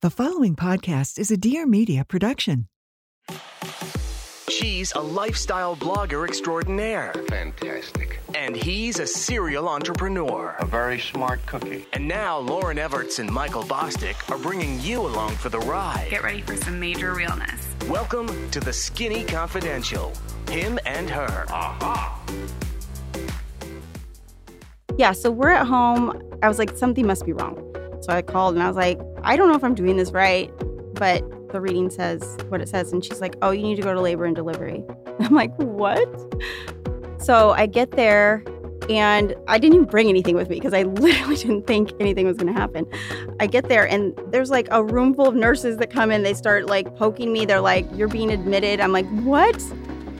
The following podcast is a Dear Media production. She's a lifestyle blogger extraordinaire, Fantastic. and he's a serial entrepreneur. A very smart cookie. And now Lauryn Evarts and Michael Bosstick are bringing you along for the ride. Get ready for some major realness. Welcome to the Skinny Confidential. Him and her. Aha. Yeah, so we're at home. I was like, something must be wrong. So I called and I was like, I don't know if I'm doing this right, but the reading says what it says. And she's like, oh, you need to go to labor and delivery. I'm like, what? So I get there and I didn't even bring anything with me because I literally didn't think anything was going to happen. I get there and there's like a room full of nurses that come in. They start like poking me. They're like, you're being admitted. I'm like, what?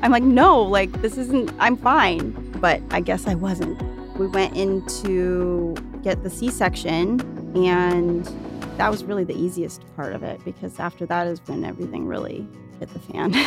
I'm like, no, like, this isn't, I'm fine. But I guess I wasn't. We went in to get the C section, and that was really the easiest part of it because after that is when everything really hit the fan.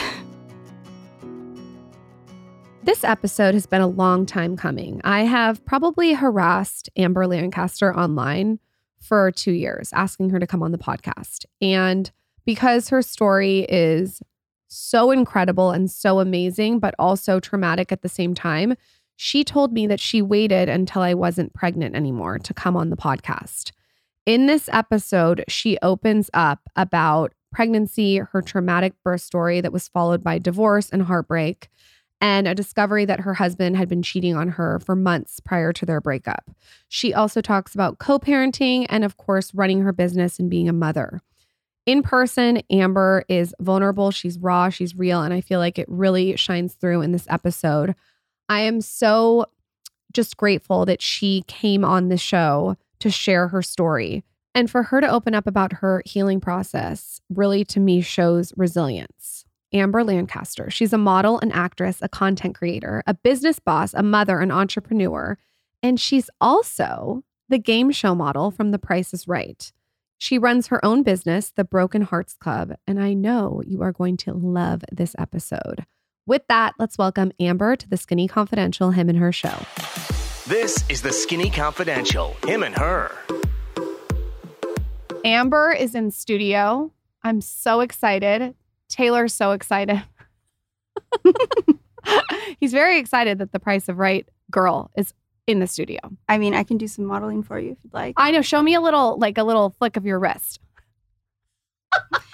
This episode has been a long time coming. I have probably harassed Amber Lancaster online for two years, asking her to come on the podcast. And because her story is so incredible and so amazing, but also traumatic at the same time, she told me that she waited until I wasn't pregnant anymore to come on the podcast. In this episode, she opens up about pregnancy, her traumatic birth story that was followed by divorce and heartbreak, and a discovery that her husband had been cheating on her for months prior to their breakup. She also talks about co parenting and, of course, running her business and being a mother. In person, Amber is vulnerable. She's raw, she's real, and I feel like it really shines through in this episode. I am so just grateful that she came on the show to share her story. And for her to open up about her healing process really to me shows resilience. Amber Lancaster, she's a model, an actress, a content creator, a business boss, a mother, an entrepreneur, and she's also the game show model from The Price is Right. She runs her own business, the Broken Hearts Club, and I know you are going to love this episode. With that, let's welcome Amber to the Skinny Confidential Him and Her show. This is the Skinny Confidential. Him and her. Amber is in studio. I'm so excited. Taylor's so excited. He's very excited that the Price is Right girl is in the studio. I mean, I can do some modeling for you if you'd like. I know. Show me a little, like a little flick of your wrist.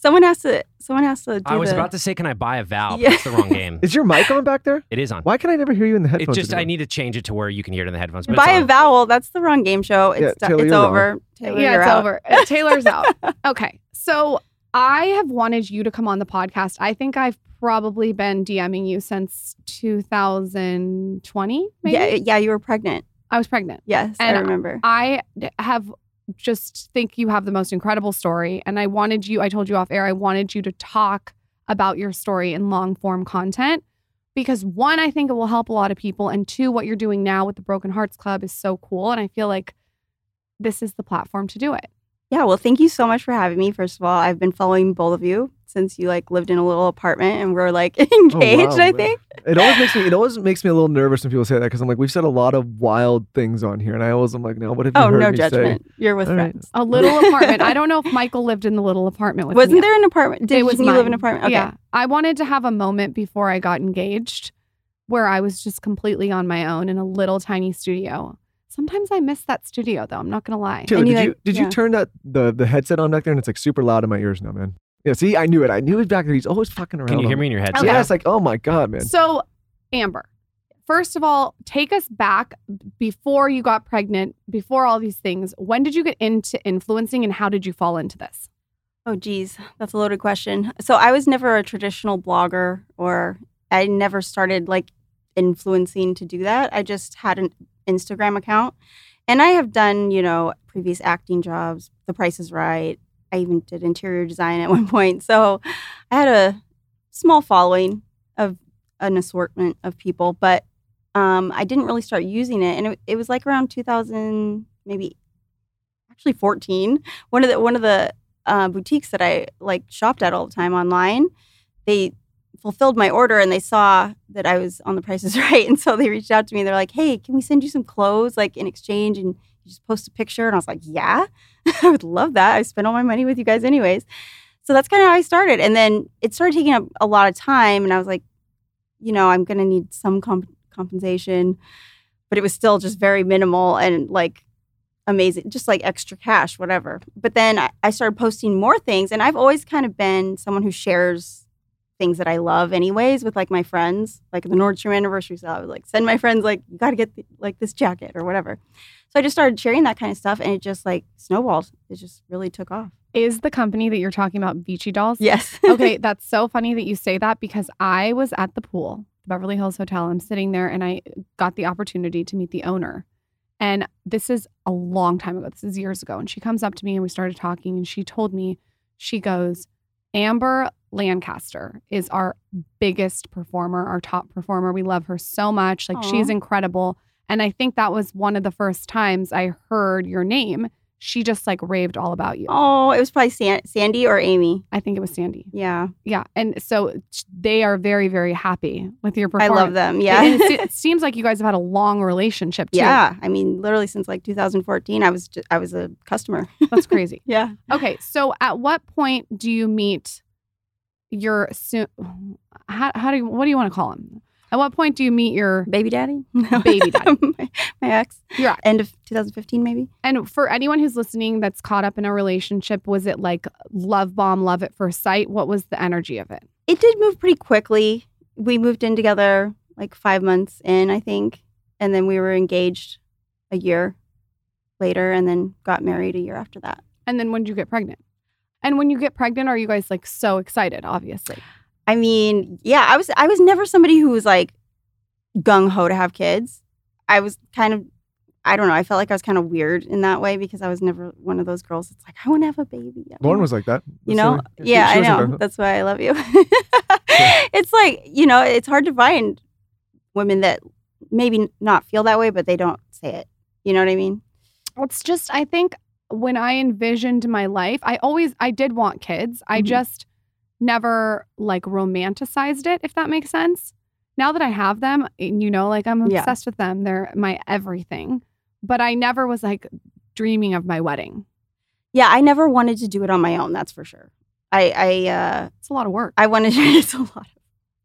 Someone has to. Someone has to. Do I was the- about to say, can I buy a valve? Yeah. That's the wrong game. Is your mic on back there? It is on. Why can I never hear you in the headphones? It headphones? just I need to change it to where you can hear it in the headphones. But buy a vowel. That's the wrong game show. Yeah, It's, Taylor, it's you're wrong. over. Taylor, yeah, it's out. over. Uh, Taylor's out. Okay. So I have wanted you to come on the podcast. I think I've probably been DMing you since 2020, maybe. Yeah, yeah. You were pregnant. I was pregnant. Yes, And I remember. I have just think you have the most incredible story. And I wanted you, I told you off air, I wanted you to talk about your story in long form content because one, I think it will help a lot of people. And two, what you're doing now with the Broken Hearts Club is so cool. And I feel like this is the platform to do it. Yeah, well, thank you so much for having me. First of all, I've been following both of you since you like lived in a little apartment and we're like engaged. Oh, I wow. think. It always makes me. It always makes me a little nervous when people say that because I'm like, we've said a lot of wild things on here, and I always am like, no, what have you Oh, heard no me judgment. You're with All right. friends. A little apartment. I don't know if Michael lived in the little apartment with Wasn't me. there an apartment? Did it was you live in an apartment? Okay. Yeah. I wanted to have a moment before I got engaged where I was just completely on my own in a little tiny studio. Sometimes I miss that studio though. I'm not gonna lie. Taylor, And did you, you did yeah. you turn that the the headset on back there and it's like super loud in my ears now, man? Yeah, see, I knew it. I knew it back there. He's always fucking around. Can you hear me in your headset? Yeah, it's like, oh my god, man. So, Amber, first of all, take us back before you got pregnant, before all these things. When did you get into influencing and how did you fall into this? Oh, geez, that's a loaded question. So I was never a traditional blogger, or I never started like influencing to do that. I just had an Instagram account, and I have done, you know, previous acting jobs. The Price is Right. I even did interior design at one point. So I had a small following of an assortment of people, but um, I didn't really start using it, and it, it was like around 2000, maybe actually 14. One of the one of the uh, boutiques that I like shopped at all the time online, they fulfilled my order and they saw that I was on the prices right. And so they reached out to me. They're like, hey, can we send you some clothes like in exchange? And you just post a picture?" And I was like, "Yeah, I would love that. I spent all my money with you guys anyways." So that's kind of how I started, and then it started taking up a lot of time, and I was like, you know, I'm gonna need some comp- compensation, but it was still just very minimal and like amazing, just like extra cash, whatever. But then I, I started posting more things, and I've always kind of been someone who shares things that I love, anyways, with like my friends. Like the Nordstrom anniversary sale, I would like send my friends like, "You got to get the, like this jacket or whatever." So I just started sharing that kind of stuff, and it just like snowballed. It just really took off. Is the company that you're talking about Beachy Dolls? Yes. okay, that's so funny that you say that because I was at the pool, the Beverly Hills Hotel. I'm sitting there and I got the opportunity to meet the owner. And this is a long time ago. This is years ago. And she comes up to me and we started talking and she told me, she goes, Amber Lancaster is our biggest performer, our top performer. We love her so much. Like she's Aw. incredible. And I think that was one of the first times I heard your name. She just like raved all about you. Oh, it was probably San- Sandy or Amy. I think it was Sandy. Yeah, Yeah. And so they are very, very happy with your performance. I love them. Yeah. It, it seems like you guys have had a long relationship too. Yeah, I mean, literally since like 2014, I was ju- I was a customer. That's crazy. Yeah. Okay. So at what point do you meet your soon how, how do you what do you want to call him? At what point do you meet your Baby daddy? No. Baby daddy. my, my ex. your End of 2015, maybe. and for anyone who's listening that's caught up in a relationship, was it like love bomb, love at first sight? What was the energy of it? It did move pretty quickly. We moved in together like five months in, I think. And then we were engaged a year later and then got married a year after that. And then when did you get pregnant? And when you get pregnant, are you guys like so excited, obviously? I mean, yeah, I was I was never somebody who was like gung ho to have kids. I was kind of I don't know, I felt like I was kind of weird in that way because I was never one of those girls that's like, I want to have a baby. I Lauryn was like that. you That's know the- yeah she i know that's why i love you it's like you know it's hard to find women that maybe not feel that way but they don't say it you know what i mean it's just i think when i envisioned my life i always i did want kids i Mhm. just never like romanticized it if that makes sense. Now that i have them and you know like i'm Yeah. obsessed with them they're my everything. But i never was like dreaming of my wedding. Yeah i never wanted to do it on my own that's for sure. I i uh it's a lot of work. I wanted it's a lot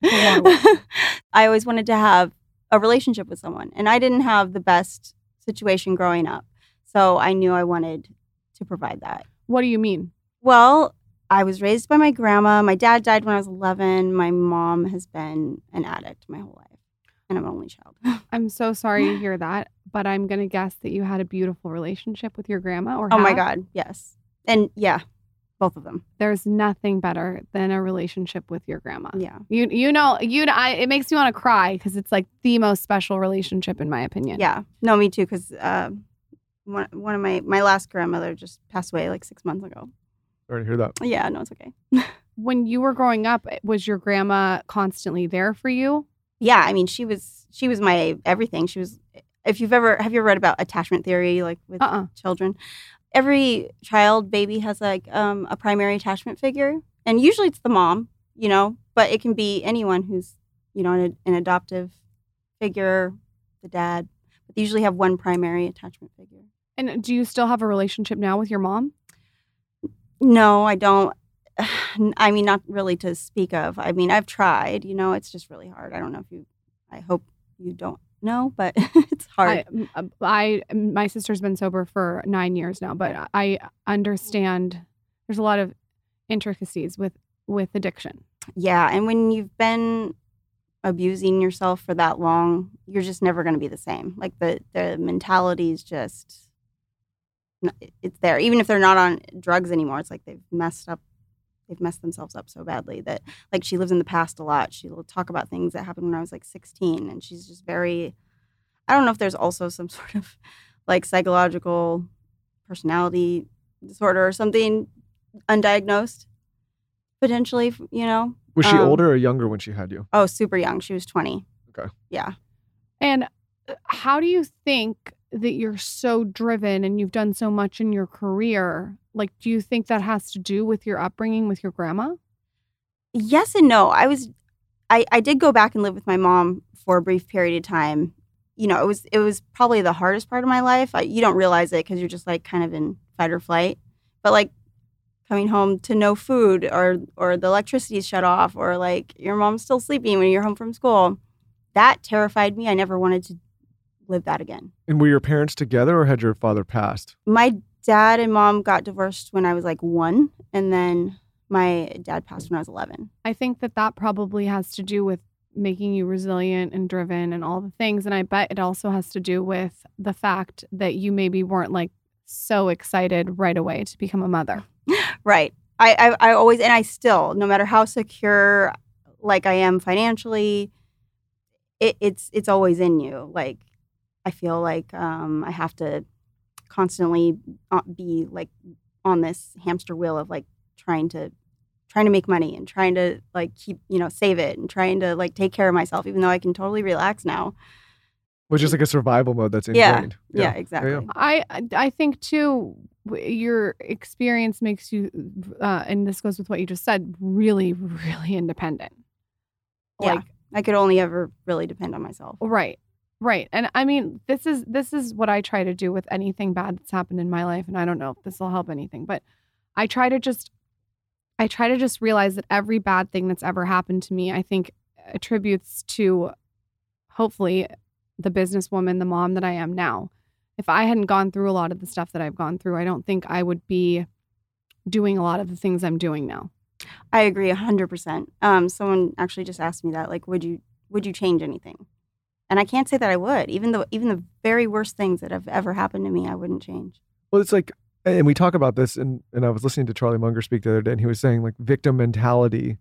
It's a lot of of i always wanted to have a relationship with someone and i didn't have the best situation growing up. So i knew i wanted to provide that. What do you mean? Well, I was raised by my grandma. My dad died when I was 11. My mom has been an addict my whole life, and I'm an only child. i'm so sorry to hear that but i'm gonna guess that you had a beautiful relationship with your grandma or oh my. God, yes. And yeah, both of them. there's nothing better than a relationship with your grandma Yeah. You you know you I it makes me want to cry because it's like the most special relationship in my opinion. Yeah. No, me too, because uh, one, one of my, my last grandmother just passed away like six months ago. Sorry to hear that. Yeah, no, it's okay. When you were growing up, eh, was your grandma constantly there for you? Yeah, I mean, she was she was my everything. She was. If you've ever have you ever read about attachment theory, like with Uh-uh. children, every child baby has like um, a primary attachment figure, and usually it's the mom, you know, but it can be anyone who's you know an, an adoptive figure, the dad. But they usually have one primary attachment figure. And do you still have a relationship now with your mom? No, I don't. I mean, not really to speak of. I mean, I've tried. You know, it's just really hard. I don't know if you. I hope you don't know, but it's hard. I, m- uh, I my sister's been sober for nine years now, but I understand there's a lot of intricacies with with addiction. Yeah, and when you've been abusing yourself for that long, you're just never going to be the same. Like the the mentality is just it's there. Even if they're not on drugs anymore, it's like they've messed up. They've messed themselves up so badly that like she lives in the past a lot. She'll talk about things that happened when I was like 16, and she's just very. I don't know if there's also some sort of like psychological personality disorder or something undiagnosed potentially. You know, Was she Um, older or younger when she had you? Oh, super young. She was 20. Okay. Yeah. And uh, how do you think that you're so driven and you've done so much in your career? Like, do you think that has to do with your upbringing with your grandma? Yes and no. I was I I did go back and live with my mom for a brief period of time you know, it was it was probably the hardest part of my life. I, you don't realize it because you're just like kind of in fight or flight. But like coming home to no food or or the electricity's shut off or like your mom's still sleeping when you're home from school, that terrified me. I never wanted to live that again. And were your parents together or had your father passed? My dad and mom got divorced when I was like one, and then my dad passed when I was 11. I think that that probably has to do with making you resilient and driven and all the things. And I bet it also has to do with the fact that you maybe weren't like so excited right away to become a mother. Right. I, I, I always, and I still, no matter how secure like I am financially, it, it's it's always in you. Like I feel like um, I have to constantly uh, be like on this hamster wheel of like trying to trying to make money and trying to like keep you know save it and trying to like take care of myself even though i can totally relax now Which is like a survival mode that's Yeah. ingrained. yeah, exactly I I think too your experience makes you uh, and this goes with what you just said really really independent. Yeah. Like i could only ever really depend on myself Right. Right. And I mean, this is this is what I try to do with anything bad that's happened in my life and I don't know if this will help anything, but I try to just I try to just realize that every bad thing that's ever happened to me, I think attributes to hopefully the businesswoman, the mom that I am now. If I hadn't gone through a lot of the stuff that I've gone through, I don't think I would be doing a lot of the things I'm doing now. i agree 100% um, someone actually just asked me that like would you would you change anything and i can't say that i would even though even the very worst things that have ever happened to me i wouldn't change Well, it's like, and we talk about this, and and I was listening to Charlie Munger speak the other day, and he was saying like victim mentality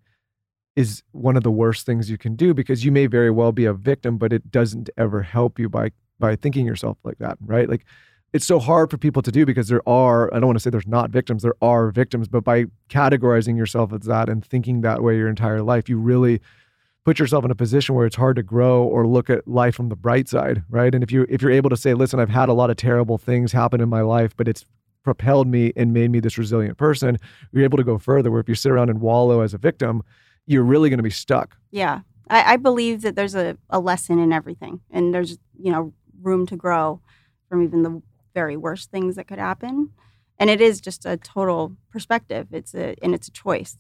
is one of the worst things you can do because you may very well be a victim, but it doesn't ever help you by by thinking yourself like that, right? Like it's so hard for people to do because there are I don't want to say there's not victims, there are victims, but by categorizing yourself as that and thinking that way your entire life, you really put yourself in a position where it's hard to grow or look at life from the bright side, right? And if you if you're able to say, listen, I've had a lot of terrible things happen in my life, but it's propelled me and made me this resilient person, you're able to go further. Where if you sit around and wallow as a victim, you're really going to be stuck. Yeah. I, I believe that there's a, a lesson in everything and there's, you know, room to grow from even the very worst things that could happen. And it is just a total perspective. It's a and it's a choice.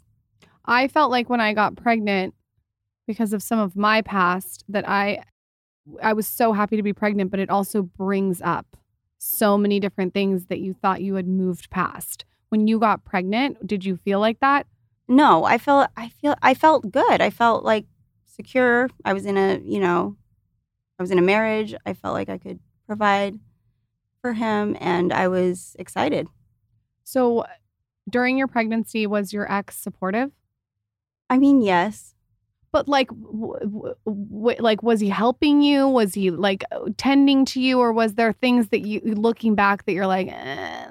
I felt like when I got pregnant because of some of my past that I I was so happy to be pregnant but it also brings up so many different things that you thought you had moved past. When you got pregnant, did you feel like that? No, I felt I feel I felt good. I felt like secure. I was in a, you know, I was in a marriage. I felt like I could provide for him and I was excited. So during your pregnancy was your ex supportive? I mean, yes. But like w- w- like was he helping you? Was he like tending to you or was there things that you looking back that you're like eh,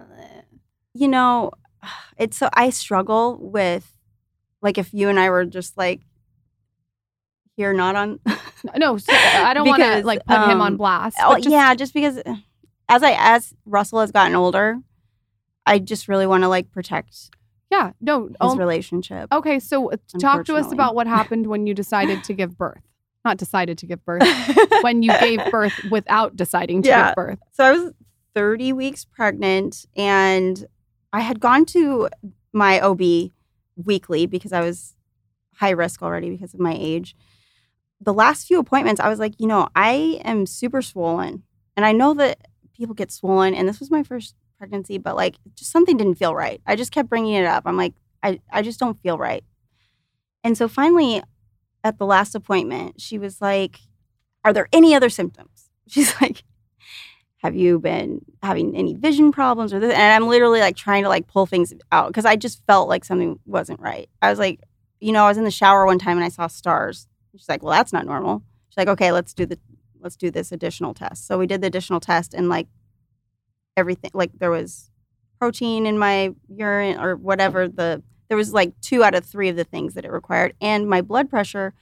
You know, it's so I struggle with like if you and I were just like here not on No, so I don't want to like put him on um, blast. Oh but just- yeah, just because as I as Russell has gotten older, I just really want to like protect yeah, no. his um, relationship. okay, so uh, talk to us about what happened when you decided to give birth. Not decided to give birth. when you gave birth without deciding to Yeah. give birth. So I was 30 weeks pregnant and I had gone to my OB weekly because I was high risk already because of my age. The last few appointments, I was like, you know, I am super swollen. And I know that people get swollen, and this was my first pregnancy, but like just something didn't feel right. I just kept bringing it up. I'm like, I, I just don't feel right. And so finally, at the last appointment, she was like, Are there any other symptoms? She's like, have you been having any vision problems or this? And I'm literally like trying to like pull things out because I just felt like something wasn't right. I was like, you know, I was in the shower one time and I saw stars. She's like, well, that's not normal. She's like, okay, let's do the let's do this additional test. So we did the additional test and like everything like there was protein in my urine or whatever the there was like two out of three of the things that it required. And my blood pressure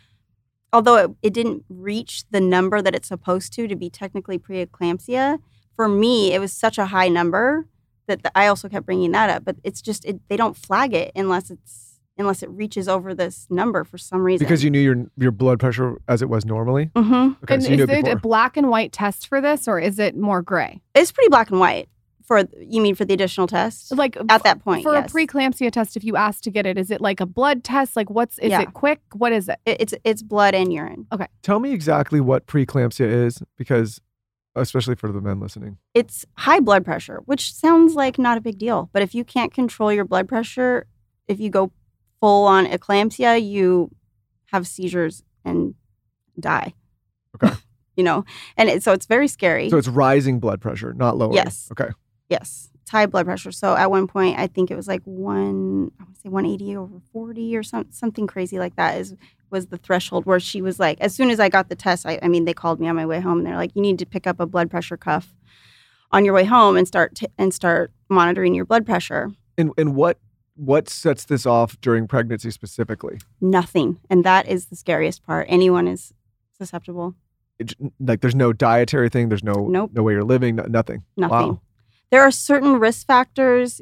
although it, it didn't reach the number that it's supposed to to be technically preeclampsia for me it was such a high number that the, i also kept bringing that up but it's just it, they don't flag it unless it's unless it reaches over this number for some reason. Because you knew your your blood pressure as it was normally. Mm-hmm. Okay, and so you knew is it it before. a black and white test for this, or is it more gray? It's pretty black and white. For you mean for the additional test Like at that point? for yes. a preeclampsia test, if you ask to get it, is it like a blood test? Like what's is Yeah. it quick? What is it? It- it's it's blood and urine. Okay. Tell me exactly what preeclampsia is, because especially for the men listening. It's high blood pressure, which sounds like not a big deal, but if you can't control your blood pressure, if you go full on eclampsia, you have seizures and die. Okay. you know, and it, so it's very scary. So it's rising blood pressure, not lowering. Yes. Okay. Yes, it's high blood pressure. So at one point, I think it was like one, I want to say 180 over 40 or some, something crazy like that is was the threshold where she was like, as soon as I got the test, I, I mean, they called me on my way home and they're like, you need to pick up a blood pressure cuff on your way home and start t- and start monitoring your blood pressure. And and what what sets this off during pregnancy specifically? Nothing, and that is the scariest part. Anyone is susceptible. It, like there's no dietary thing. There's no Nope. no way you're living. No, nothing. Nothing. Wow. There are certain risk factors,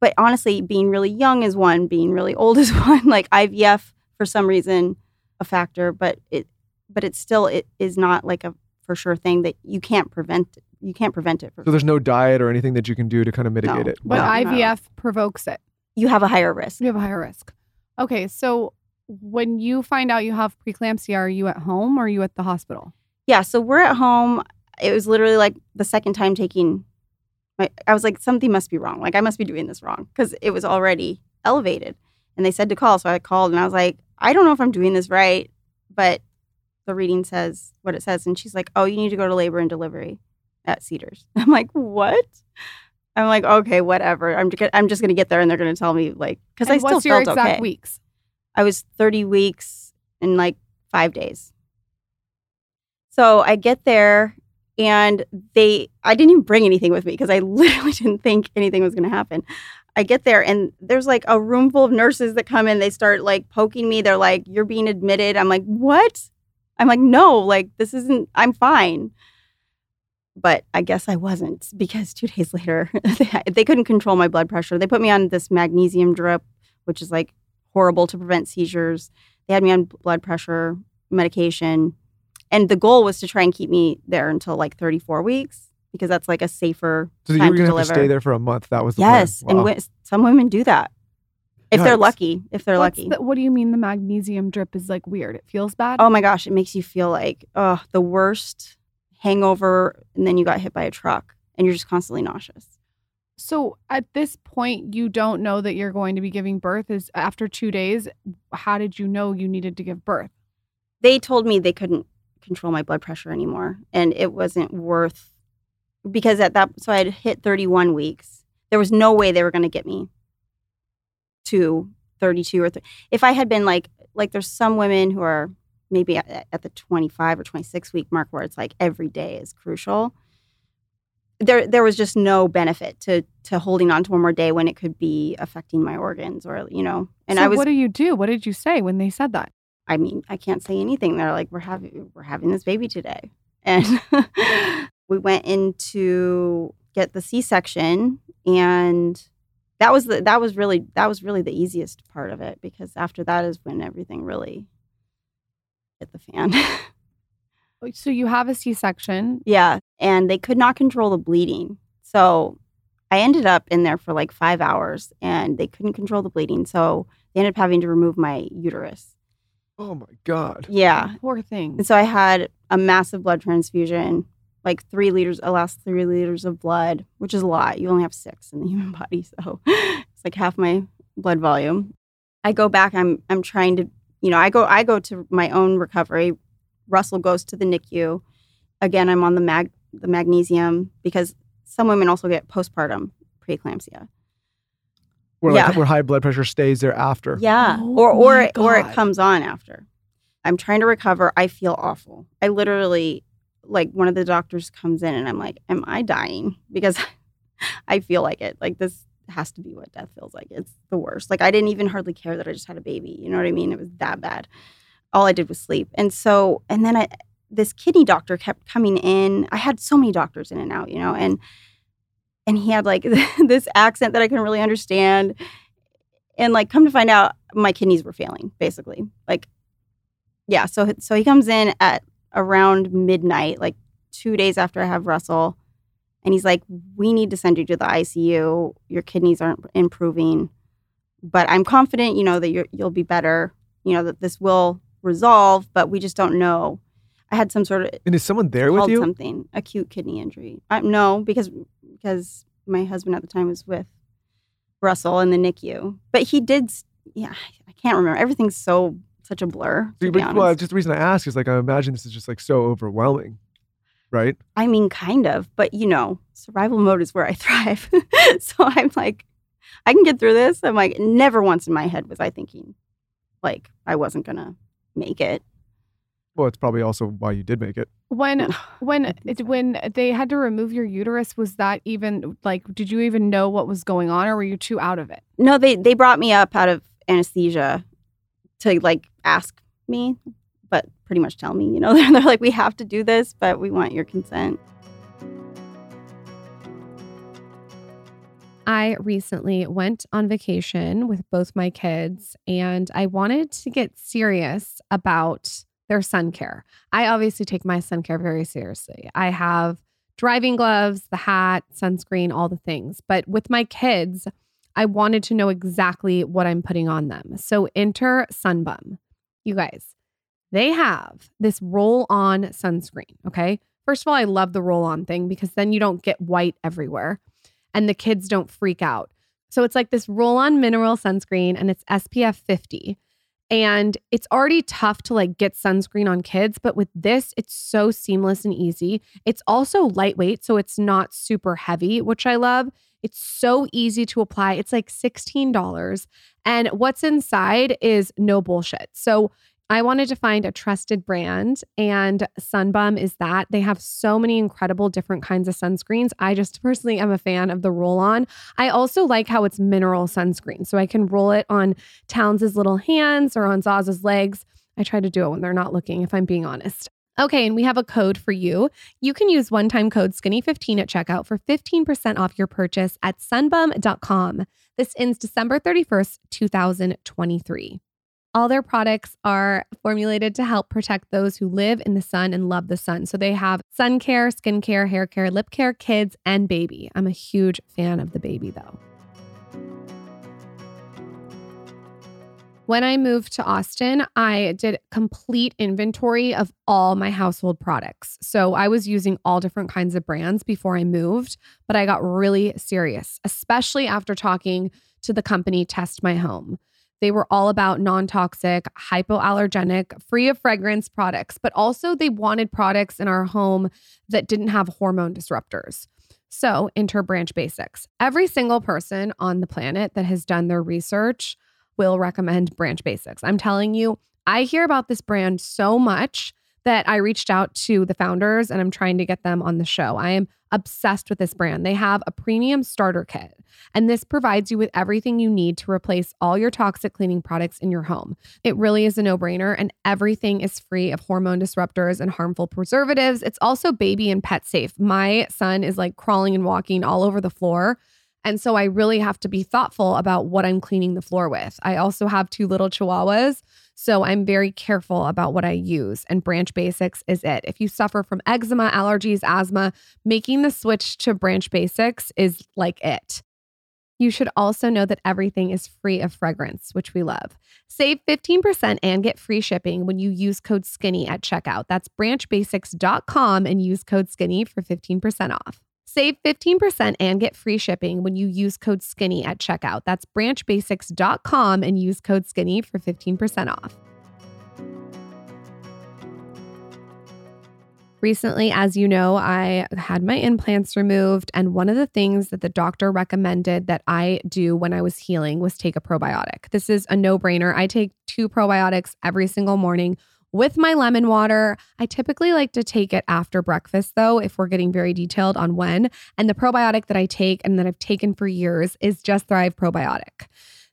but honestly, being really young is one, being really old is one. Like IVF, for some reason, a factor, but it, but it's still it is not like a for sure thing that you can't prevent. You can't prevent it. For, So there's no diet or anything that you can do to kind of mitigate No. it. But No. IVF provokes it. You have a higher risk. You have a higher risk. Okay, so when you find out you have preeclampsia, are you at home or are you at the hospital? Yeah, so we're at home. It was literally like the second time taking. My, I was like, something must be wrong. Like I must be doing this wrong because it was already elevated. And they said to call, so I called and I was like, I don't know if I'm doing this right, but the reading says what it says. And she's like, Oh, you need to go to labor and delivery at Cedars. I'm like, What? I'm like, okay, whatever. I'm just, I'm just gonna get there, and they're gonna tell me like, because I still what's your felt exact okay. weeks? I was 30 weeks in like five days. So I get there and they, I didn't even bring anything with me because I literally didn't think anything was going to happen. I get there and there's like a room full of nurses that come in. They start like poking me. They're like, You're being admitted. I'm like, What? I'm like, No, like, this isn't, I'm fine. But I guess I wasn't because two days later, they, they couldn't control my blood pressure. They put me on this magnesium drip, which is like horrible to prevent seizures. They had me on blood pressure medication. And the goal was to try and keep me there until like 34 weeks because that's like a safer So you were to gonna have to stay there for a month. That was the yes. plan. And Wow. wi- some women do that if they're lucky. If they're What's lucky. the- what do you mean the magnesium drip is like weird? It feels bad? oh my gosh, it makes you feel like, oh, the worst hangover. And then you got hit by a truck and you're just constantly nauseous. So at this point, you don't know that you're going to be giving birth. Is after two days, how did you know you needed to give birth? they told me they couldn't control my blood pressure anymore and it wasn't worth because at that so i had hit 31 weeks there was no way they were going to get me to 32 or th- if i had been like like there's some women who are maybe at, at the 25 or 26 week mark where it's like every day is crucial there there was just no benefit to to holding on to one more day when it could be affecting my organs or you know and so i was what do you do? What did you say when they said that? I mean, I can't say anything. They're like, we're having we're having this baby today, and we went in to get the C section, and that was the that was really that was really the easiest part of it because after that is when everything really hit the fan. Oh, so you have a C-section. yeah, and they could not control the bleeding, so I ended up in there for like five hours, and they couldn't control the bleeding, so they ended up having to remove my uterus. Oh my god. Yeah, Poor thing. And so I had a massive blood transfusion, like three liters, a last three liters of blood, which is a lot. You only have six in the human body, so it's like half my blood volume. I go back. I'm I'm trying to, you know, I go I go to my own recovery. Russell goes to the NICU. Again, I'm on the mag the magnesium because some women also get postpartum preeclampsia. Where like Yeah. where high blood pressure stays there after. Yeah. Oh or or it, or it comes on after. I'm trying to recover. I feel awful. I literally like one of the doctors comes in and I'm like, "Am I dying?" Because I feel like it. Like this has to be what death feels like. It's the worst. Like I didn't even hardly care that I just had a baby. You know what I mean? It was that bad. All I did was sleep. And so and then I this kidney doctor kept coming in. I had so many doctors in and out, you know, and and he had like this accent that I couldn't really understand and like come to find out, my kidneys were failing basically. Like, yeah. So so he comes in at around midnight, like two days after I have Russell, and he's like, "We need to send you to the ICU. Your kidneys aren't improving, but I'm confident, you know, that you're, you'll be better. You know that this will resolve, but we just don't know." I had some sort of And is someone there with you? something acute kidney injury. I, no, because because my husband at the time was with Russell in the NICU, but he did. Yeah, I can't remember. Everything's so such a blur. To See, be but- well, just the reason I ask is like I imagine this is just like so overwhelming, right? I mean, kind of, but you know, survival mode is where I thrive. so I'm like, I can get through this. I'm like, never once in my head was I thinking like I wasn't gonna make it. Well, it's probably also why you did make it. When when it, when they had to remove your uterus, was that even like? Did you even know what was going on, or were you too out of it? No, they they brought me up out of anesthesia to like ask me, but pretty much tell me, you know, they're, they're like, we have to do this, but we want your consent. I recently went on vacation with both my kids and I wanted to get serious about their sun care. I obviously take my sun care very seriously. I have driving gloves, the hat, sunscreen, all the things. But with my kids, I wanted to know exactly what I'm putting on them. So enter Sunbum. You guys, they have this roll on sunscreen. Okay. First of all, I love the roll on thing because then you don't get white everywhere and the kids don't freak out. So it's like this roll on mineral sunscreen and it's SPF 50. And it's already tough to like get sunscreen on kids, but with this, it's so seamless and easy. It's also lightweight, so it's not super heavy, which I love. It's so easy to apply. It's like $16. And what's inside is no bullshit. So I wanted to find a trusted brand, and Sunbum is that. They have so many incredible different kinds of sunscreens. I just personally am a fan of the roll on. I also like how it's mineral sunscreen, so I can roll it on Towns' little hands or on Zaz's legs. I try to do it when they're not looking, if I'm being honest. Okay, and we have a code for you. You can use one time code skinny15 at checkout for 15% off your purchase at sunbum.com. This ends December 31st, 2023. All their products are formulated to help protect those who live in the sun and love the sun. So they have sun care, skin care, hair care, lip care, kids, and baby. I'm a huge fan of the baby though. When I moved to Austin, I did complete inventory of all my household products. So I was using all different kinds of brands before I moved, but I got really serious, especially after talking to the company Test My Home. They were all about non toxic, hypoallergenic, free of fragrance products, but also they wanted products in our home that didn't have hormone disruptors. So, enter Branch Basics. Every single person on the planet that has done their research will recommend Branch Basics. I'm telling you, I hear about this brand so much that I reached out to the founders and I'm trying to get them on the show. I am obsessed with this brand. They have a premium starter kit, and this provides you with everything you need to replace all your toxic cleaning products in your home. It really is a no brainer, and everything is free of hormone disruptors and harmful preservatives. It's also baby and pet safe. My son is like crawling and walking all over the floor. And so I really have to be thoughtful about what I'm cleaning the floor with. I also have two little chihuahuas. So I'm very careful about what I use, and Branch Basics is it. If you suffer from eczema, allergies, asthma, making the switch to Branch Basics is like it. You should also know that everything is free of fragrance, which we love. Save 15% and get free shipping when you use code SKINNY at checkout. That's branchbasics.com and use code SKINNY for 15% off. Save 15% and get free shipping when you use code SKINNY at checkout. That's branchbasics.com and use code SKINNY for 15% off. Recently, as you know, I had my implants removed. And one of the things that the doctor recommended that I do when I was healing was take a probiotic. This is a no brainer. I take two probiotics every single morning with my lemon water. I typically like to take it after breakfast, though, if we're getting very detailed on when. And the probiotic that I take and that I've taken for years is Just Thrive Probiotic.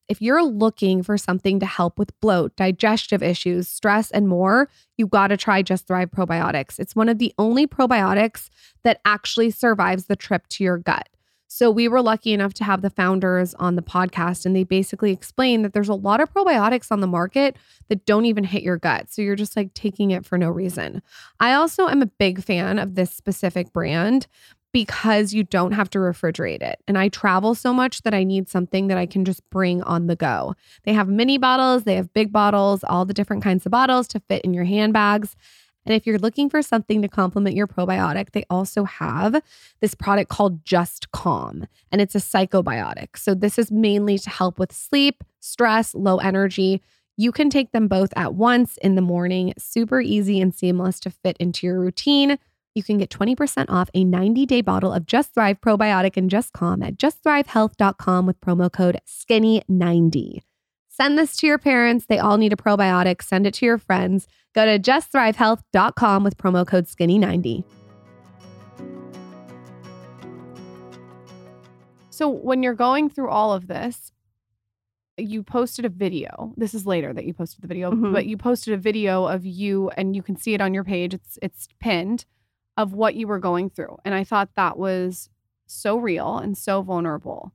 If you're looking for something to help with bloat, digestive issues, stress, and more, you got to try Just Thrive Probiotics. It's one of the only probiotics that actually survives the trip to your gut. So we were lucky enough to have the founders on the podcast, and they basically explained that there's a lot of probiotics on the market that don't even hit your gut. So you're just like taking it for no reason. I also am a big fan of this specific brand because you don't have to refrigerate it. And I travel so much that I need something that I can just bring on the go. They have mini bottles, they have big bottles, all the different kinds of bottles to fit in your handbags. And if you're looking for something to complement your probiotic, they also have this product called Just Calm, and it's a psychobiotic. So, this is mainly to help with sleep, stress, low energy. You can take them both at once in the morning, super easy and seamless to fit into your routine. You can get 20% off a 90 day bottle of Just Thrive probiotic and Just Calm at justthrivehealth.com with promo code SKINNY90. Send this to your parents. They all need a probiotic. Send it to your friends. Go to justthrivehealth.com with promo code SKINNY90. So, when you're going through all of this, you posted a video. This is later that you posted the video, Mhm. but you posted a video of you and you can see it on your page. It's it's pinned of what you were going through. And I thought that was so real and so vulnerable.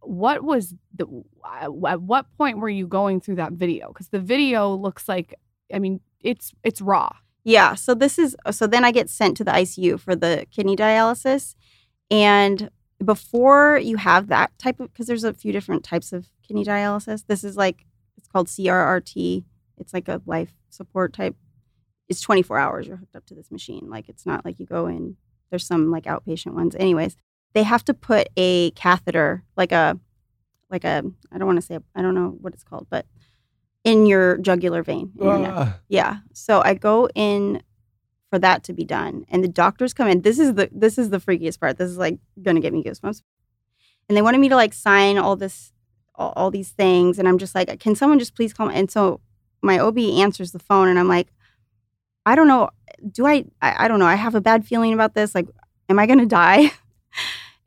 What was the at what point were you going through that video? Cuz the video looks like I mean, it's it's raw. Yeah. So this is uh, so then I get sent to the ICU for the kidney dialysis. And before you have that type of because there's a few different types of kidney dialysis. This is like it's called CRRT. It's like a life support type. It's 24 hours you're hooked up to this machine. Like it's not like you go in. There's some like outpatient ones. Anyways, they have to put a catheter, like a like a I don't want to say I don't know what it's called, but in your jugular vein. in your. Ah. Yeah. So I go in for that to be done, and the doctors come in. This is the this is the freakiest part. This is like gonna get me goosebumps. And they wanted me to like sign all this, all, all these things, and I'm just like, can someone just please call? Me? And so my OB answers the phone, and I'm like, I don't know. Do I, I? I don't know. I have a bad feeling about this. Like, am I gonna die?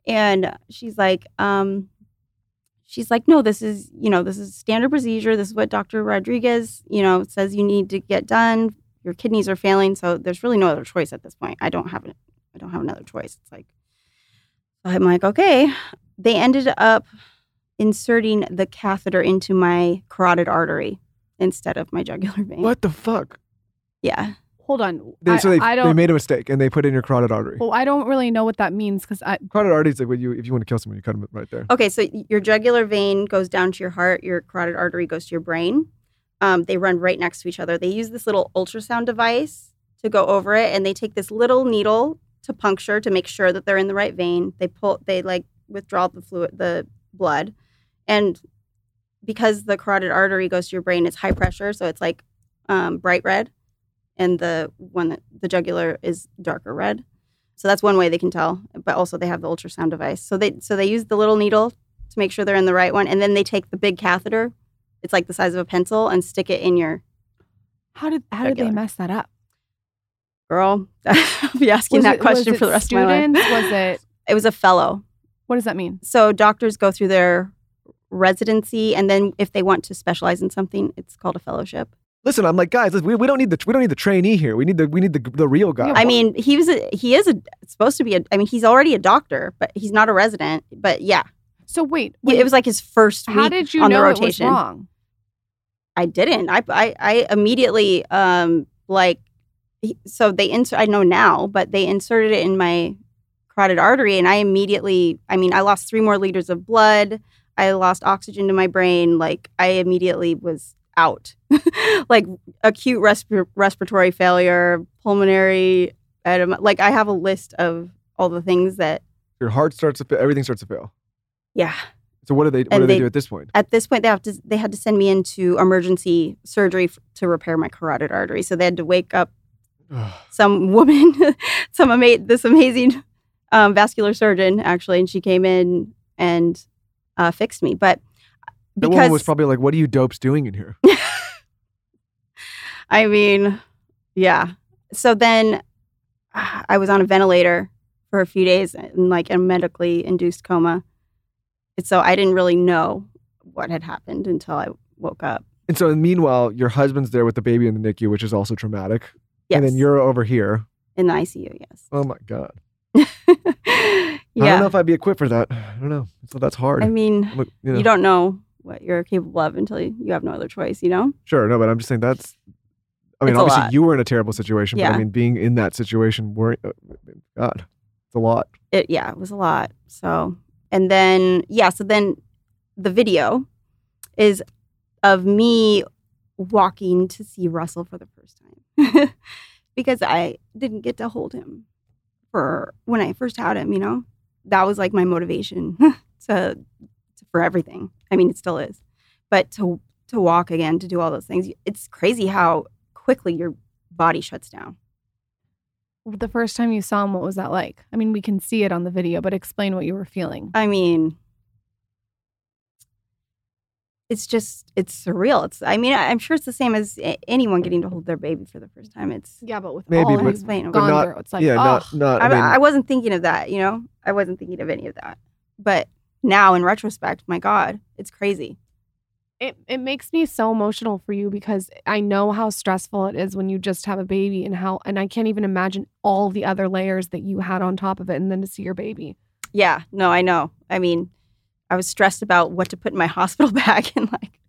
and she's like, um, she's like, no, this is, you know, this is standard procedure. This is what Dr. Rodriguez, you know, says you need to get done. Your kidneys are failing, so there's really no other choice at this point. I don't have it. I don't have another choice. It's like, I'm like, okay. They ended up inserting the catheter into my carotid artery instead of my jugular vein. What the fuck? Yeah. Hold on. They, I, so they, I don't made a mistake and they put in your carotid artery. well, I don't really know what that means cuz I Carotid artery is like when you if you want to kill someone, you cut them right there. Okay, so your jugular vein goes down to your heart, your carotid artery goes to your brain. Um, they run right next to each other. They use this little ultrasound device to go over it, and they take this little needle to puncture to make sure that they're in the right vein. They pull, they like withdraw the fluid, the blood, and because the carotid artery goes to your brain, it's high pressure, so it's like um, bright red, and the one that the jugular is darker red. So that's one way they can tell. But also they have the ultrasound device. So they so they use the little needle to make sure they're in the right one, and then they take the big catheter. It's like the size of a pencil, and stick it in your how did how did they mess that up? girl. I'll be asking Was that it- question for the rest of my life. Was it It was a fellow. what does that mean? So doctors go through their residency, and then if they want to specialize in something, it's called a fellowship. Listen, I'm like, guys, we, we don't need the we don't need the trainee here. We need the we need the the real guy. I mean, he was a, he is a supposed to be a. I mean, he's already a doctor, but he's not a resident. But yeah, So wait, Yeah, it was like his first week how did you on know the it was rotation. wrong? I didn't. I I, I immediately um like he- so they insert. I know now, but they inserted it in my carotid artery, and I immediately. I mean, I lost three more liters of blood. I lost oxygen to my brain. Like I immediately was out, like acute resp- respiratory failure, pulmonary edema. Like I have a list of all the things that. Your heart starts to fail. Everything starts to fail. Yeah, So what do they what And do they, they- do at this point? at this point they have to they had to send me into emergency surgery f- to repair my carotid artery. So they had to wake up some woman, some ama- this amazing um, vascular surgeon actually, and she came in and uh, fixed me. But that because woman was probably like, "What are you dopes doing in here?" I mean, yeah. So then I was on a ventilator for a few days in like a medically induced coma. And so I didn't really know what had happened until I woke up. And so meanwhile, your husband's there with the baby in the NICU, which is also traumatic. Yes. And then you're over here. in the ICU, yes. Oh my god. yeah. I don't know if I'd be equipped for that. I don't know. So that's hard. I mean, you, know, you don't know what you're capable of until you, have no other choice, you know? Sure, no, but I'm just saying that's. I mean, It's obviously you were in a terrible situation, but I mean, being in that situation, were, uh, God, it's a lot. It yeah, it was a lot. So and then yeah, so then the video is of me walking to see Russell for the first time. because I didn't get to hold him for when I first had him, you know? That was like my motivation to for everything. I mean, it still is. But to to walk again, to do all those things, it's crazy how quickly your body shuts down. The first time you saw him, what was that like? I mean, we can see it on the video, but explain what you were feeling. I mean, it's just it's surreal. It's I mean, I- I'm sure it's the same as anyone getting to hold their baby for the first time. It's Yeah, but with Maybe, all but- you've Explain, but gone not- through, it's like, yeah, oh, not not. I, I mean, I wasn't thinking of that. You know, I wasn't thinking of any of that. But now, in retrospect, my God, it's crazy. it, it makes me so emotional for you because I know how stressful it is when you just have a baby and how and I can't even imagine all the other layers that you had on top of it and then to see your baby. Yeah, no, I know. I mean, I was stressed about what to put in my hospital bag and like,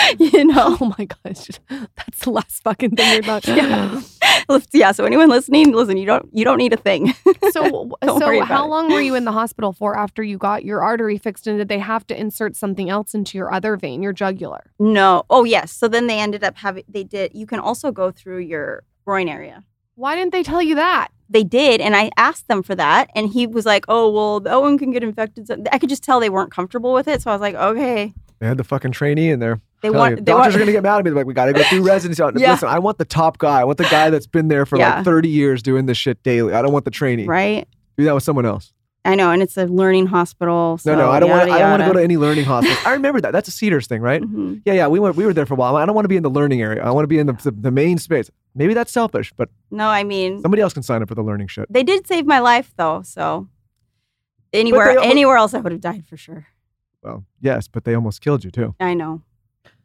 you know. Oh my gosh. That's the last fucking thing you're not. Yeah. yeah. So anyone listening, listen, you don't you don't need a thing. So so how it. long were you in the hospital for after you got your artery fixed and did they have to insert something else into your other vein, your jugular? no. Oh yes. So then they ended up having they did. You can also go through your groin area. Why didn't they tell you that? They did, and I asked them for that, and he was like, "Oh well, that one can get infected." So I could just tell they weren't comfortable with it. So I was like, "Okay." they had the fucking trainee in there. They Tell want. you, They doctors want. are gonna get mad at me. They're like, we got to go through residency. Yeah. Listen, I want the top guy. I want the guy that's been there for Yeah. like 30 years doing this shit daily. I don't want the trainee. right. Do that with someone else. I know, and it's a learning hospital. So no, no, I don't want. I don't want to go to any learning hospital. I remember that. That's a Cedars thing, right? Mhm. Yeah, yeah. We went. We were there for a while. I don't want to be in the learning area. I want to be in the, the the main space. Maybe that's selfish, but No, I mean, somebody else can sign up for the learning shit. they did save my life though. So anywhere, anywhere else, I would have died for sure. Well, yes, but they almost killed you too. I know.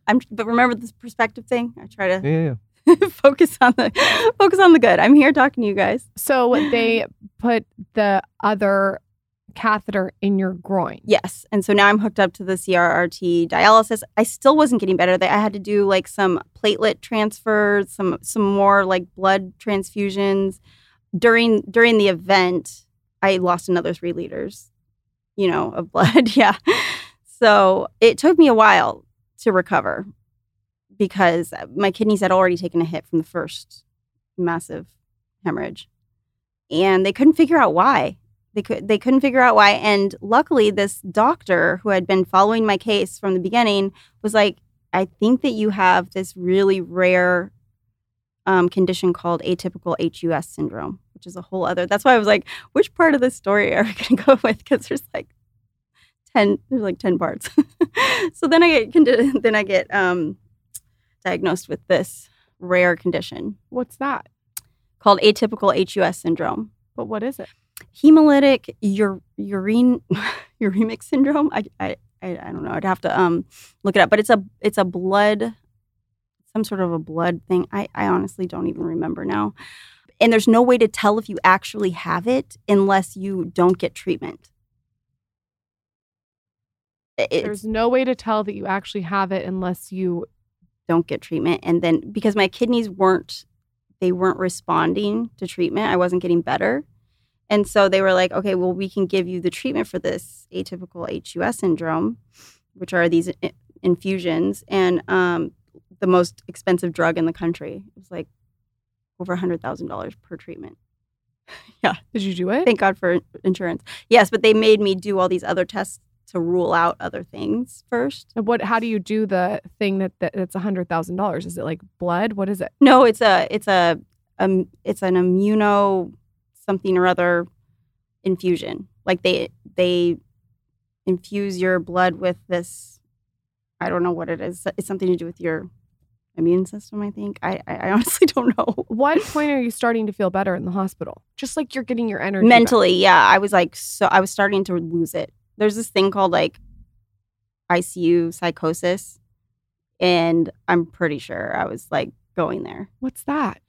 I'm, but remember this perspective thing. I try to yeah, yeah. focus on the focus on the good. I'm here talking to you guys. So they put the other catheter in your groin. Yes, and so now I'm hooked up to the CRRT dialysis. I still wasn't getting better. They- I had to do like some platelet transfers, some some more like blood transfusions. During during the event, I lost another three liters, you know, of blood. yeah, so it took me a while to recover because my kidneys had already taken a hit from the first massive hemorrhage, and they couldn't figure out why. They could they couldn't figure out why. And luckily, this doctor who had been following my case from the beginning was like, "I think that you have this really rare um, condition called atypical HUS syndrome, which is a whole other." That's why I was like, "Which part of the story are we going to go with?" Because there's like ten, there's like ten parts. so then I get then I get um, diagnosed with this rare condition What's that? called atypical HUS syndrome But what is it? hemolytic ur- urine uremic syndrome. I, I I I don't know. I'd have to um look it up, but it's a it's a blood some sort of a blood thing. I I honestly don't even remember now. And there's no way to tell if you actually have it unless you don't get treatment. It- it's- There's no way to tell that you actually have it unless you don't get treatment and then because my kidneys weren't they weren't responding to treatment i wasn't getting better and so they were like okay well we can give you the treatment for this atypical hus syndrome which are these infusions and um, the most expensive drug in the country it was like over $100000 per treatment yeah. did you do it? thank god for insurance yes but they made me do all these other tests to rule out other things first And What? How do you do the thing that, that that's a hundred thousand dollars? Is it like blood? What is it? No, it's a it's a um it's an immuno something or other infusion. Like they they infuse your blood with this I don't know what it is. It's something to do with your immune system, I think. I I I honestly don't know. What point are you starting to feel better in the hospital? Just like you're getting your energy back. Mentally, yeah, I was like so I was starting to lose it. There's this thing called like ICU psychosis and I'm pretty sure I was like going there. What's that?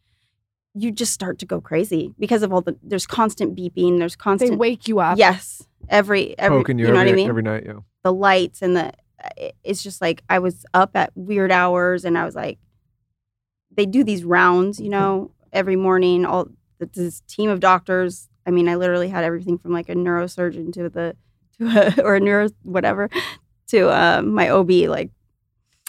you just start to go crazy because of all the there's constant beeping there's constant They wake you up. yes every every Poking you, you know every, what I mean? every night. Yeah. the lights and the it's just like I was up at weird hours and I was like they do these rounds, you know, every morning all this team of doctors. I mean, I literally had everything from like a neurosurgeon to the to a, or a neuro whatever to uh, my OB like